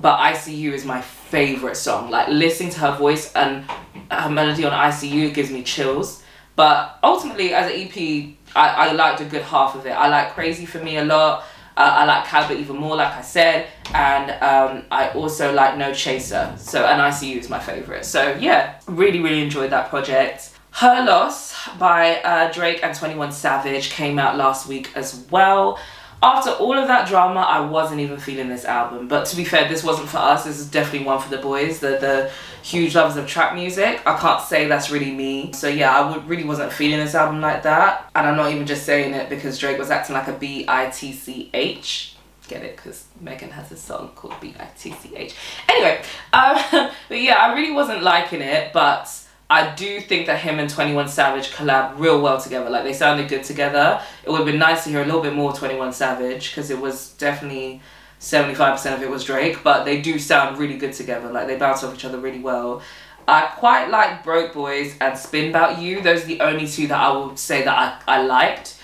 But ICU is my favorite song. Like listening to her voice and her melody on ICU gives me chills. But ultimately, as an EP, I, I liked a good half of it. I like Crazy for Me a lot. Uh, I like Calibre even more, like I said, and um, I also like No Chaser. So, and ICU is my favorite. So, yeah, really, really enjoyed that project. Her Loss by uh, Drake and 21 Savage came out last week as well after all of that drama, I wasn't even feeling this album. But to be fair, this wasn't for us. This is definitely one for the boys, the the huge lovers of trap music. I can't say that's really me. So yeah, I would, really wasn't feeling this album like that. And I'm not even just saying it because Drake was acting like a B I T C H. Get it? Because Megan has a song called B I T C H. Anyway, um, but yeah, I really wasn't liking it, but I do think that him and 21 Savage collab real well together. Like they sounded good together. It would have been nice to hear a little bit more 21 Savage because it was definitely 75% of it was Drake, but they do sound really good together. Like they bounce off each other really well. I quite like Broke Boys and Spin About You. Those are the only two that I would say that I, I liked.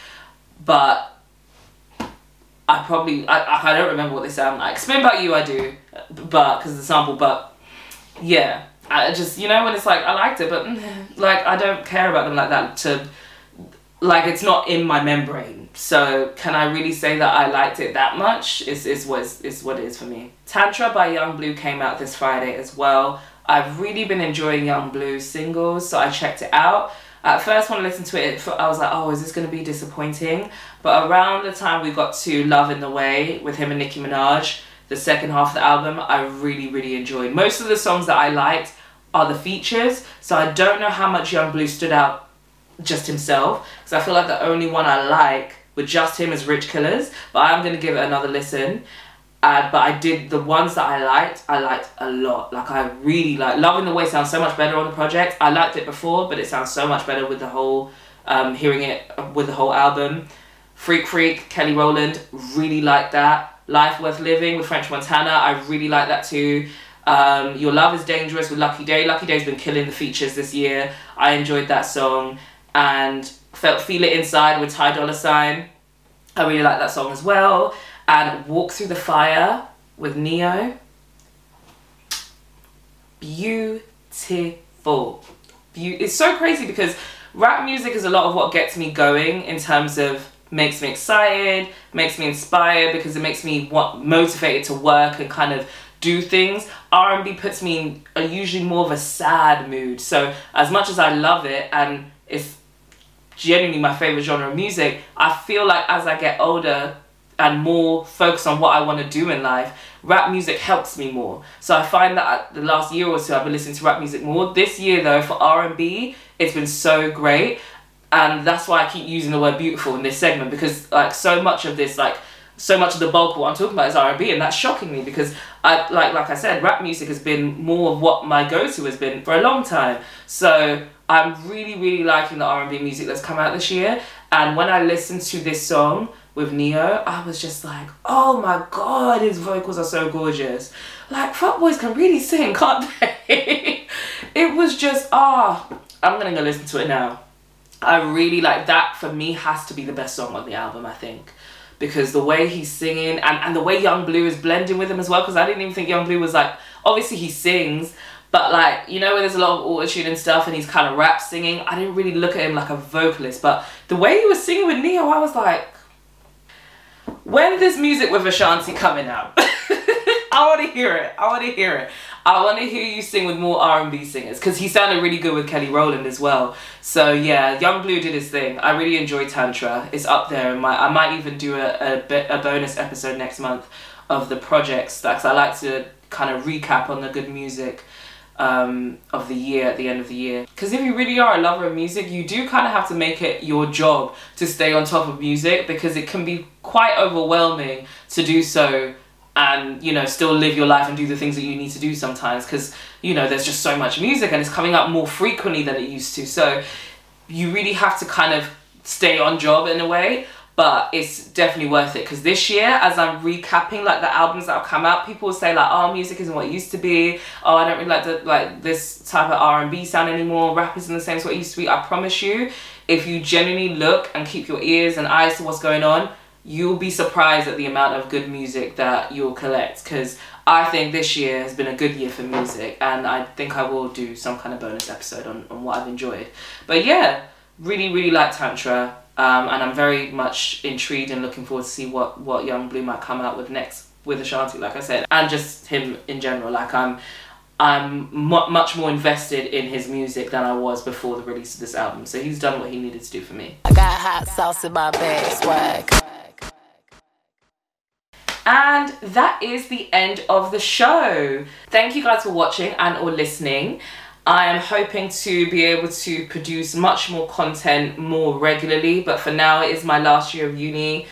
But I probably, I, I don't remember what they sound like. Spin About You I do, but because the sample, but yeah I just you know when it's like I liked it, but mm, like I don't care about them like that. To like it's not in my membrane. So can I really say that I liked it that much? Is is what is, is what it is for me. Tantra by Young Bleu came out this Friday as well. I've really been enjoying Young Bleu's singles, so I checked it out. At first, when I listened to it, I was like, oh, is this going to be disappointing? But around the time we got to Love in the Way with him and Nicki Minaj, the second half of the album, I really, really enjoyed. Most of the songs that I liked are the features, so I don't know how much Young Bleu stood out just himself, because I feel like the only one I like with just him is Rich Killers, but I'm gonna give it another listen. Uh, but I did the ones that I liked, I liked a lot. Like I really like Loving the Way sounds so much better on the project. I liked it before, but it sounds so much better with the whole um, hearing it with the whole album. Freak Freak, Kelly Rowland, really like that. Life Worth Living with French Montana. I really like that too. Um, Your Love is Dangerous with Lucky Daye. Lucky Daye's been killing the features this year. I enjoyed that song. And felt Feel It Inside with Ty Dolla Sign. I really like that song as well. And Walk Through the Fire with Ne-Yo. Beautiful. Be- it's so crazy because rap music is a lot of what gets me going in terms of makes me excited, makes me inspired because it makes me want motivated to work and kind of do things. R&B puts me in a usually more of a sad mood. So as much as I love it and it's genuinely my favorite genre of music, I feel like as I get older and more focused on what I want to do in life, rap music helps me more. So I find that the last year or so I've been listening to rap music more. This year though for R&B, it's been so great and that's why I keep using the word beautiful in this segment because like so much of this like so much of the bulk of what I'm talking about is R&B and that's shocking me because I like like I said rap music has been more of what my go-to has been for a long time. So I'm really really liking the R&B music that's come out this year and when I listened to this song with Ne-Yo I was just like oh my god his vocals are so gorgeous. Like fuck boys can really sing can't they? It was just ah oh, I'm gonna go listen to it now. I really like that for me has to be the best song on the album, I think. Because the way he's singing and, and the way Young Bleu is blending with him as well, because I didn't even think Young Bleu was like obviously he sings, but like, you know, where there's a lot of autotune and stuff and he's kind of rap singing, I didn't really look at him like a vocalist. But the way he was singing with Ne-Yo, I was like, when this music with Ashanti coming out? I want to hear it. I want to hear it. I want to hear you sing with more R and B singers because he sounded really good with Kelly Rowland as well. So yeah, Young Bleu did his thing. I really enjoy Tantra. It's up there. My, I might even do a, a, a bonus episode next month of the projects because I like to kind of recap on the good music um, of the year at the end of the year. Because if you really are a lover of music, you do kind of have to make it your job to stay on top of music because it can be quite overwhelming to do so and you know still live your life and do the things that you need to do sometimes because you know there's just so much music and it's coming up more frequently than it used to so you really have to kind of stay on job in a way but it's definitely worth it because this year as i'm recapping like the albums that have come out people will say like oh music isn't what it used to be. Oh i don't really like the like this type of r&b sound anymore. Rap isn't the same as what it used to be. I promise you if you genuinely look and keep your ears and eyes to what's going on you'll be surprised at the amount of good music that you'll collect because I think this year has been a good year for music and I think I will do some kind of bonus episode on, on what I've enjoyed. But yeah, really, really like Tantra um, and I'm very much intrigued and looking forward to see what, what Young Bleu might come out with next with Ashanti, like I said, and just him in general. Like I'm I'm mu- much more invested in his music than I was before the release of this album. So he's done what he needed to do for me. I got hot sauce in my bag, swag. And that is the end of the show. Thank you guys for watching and or listening. I am hoping to be able to produce much more content more regularly, but for now it is my last year of uni.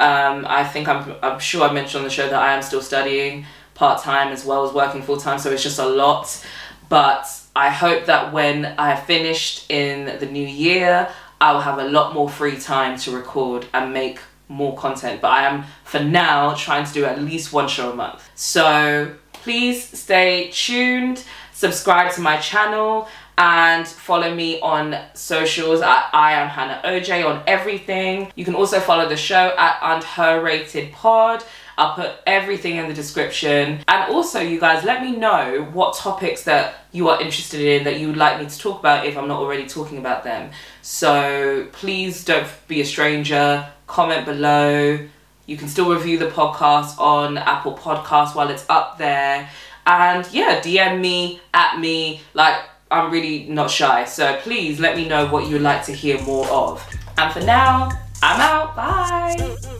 Um, I think I'm, I'm sure I mentioned on the show that I am still studying part time as well as working full time, so it's just a lot. But I hope that when I have finished in the new year, I will have a lot more free time to record and make more content, but I am for now trying to do at least one show a month. So please stay tuned, subscribe to my channel, and follow me on socials at I am Hannah OJ on everything. You can also follow the show at Undherrated Pod. I'll put everything in the description. And also, you guys, let me know what topics that you are interested in that you would like me to talk about if I'm not already talking about them. So please don't be a stranger comment below. You can still review the podcast on Apple Podcasts while it's up there. And yeah, DM me, at me. Like, I'm really not shy. So please let me know what you'd like to hear more of. And for now, I'm out. Bye.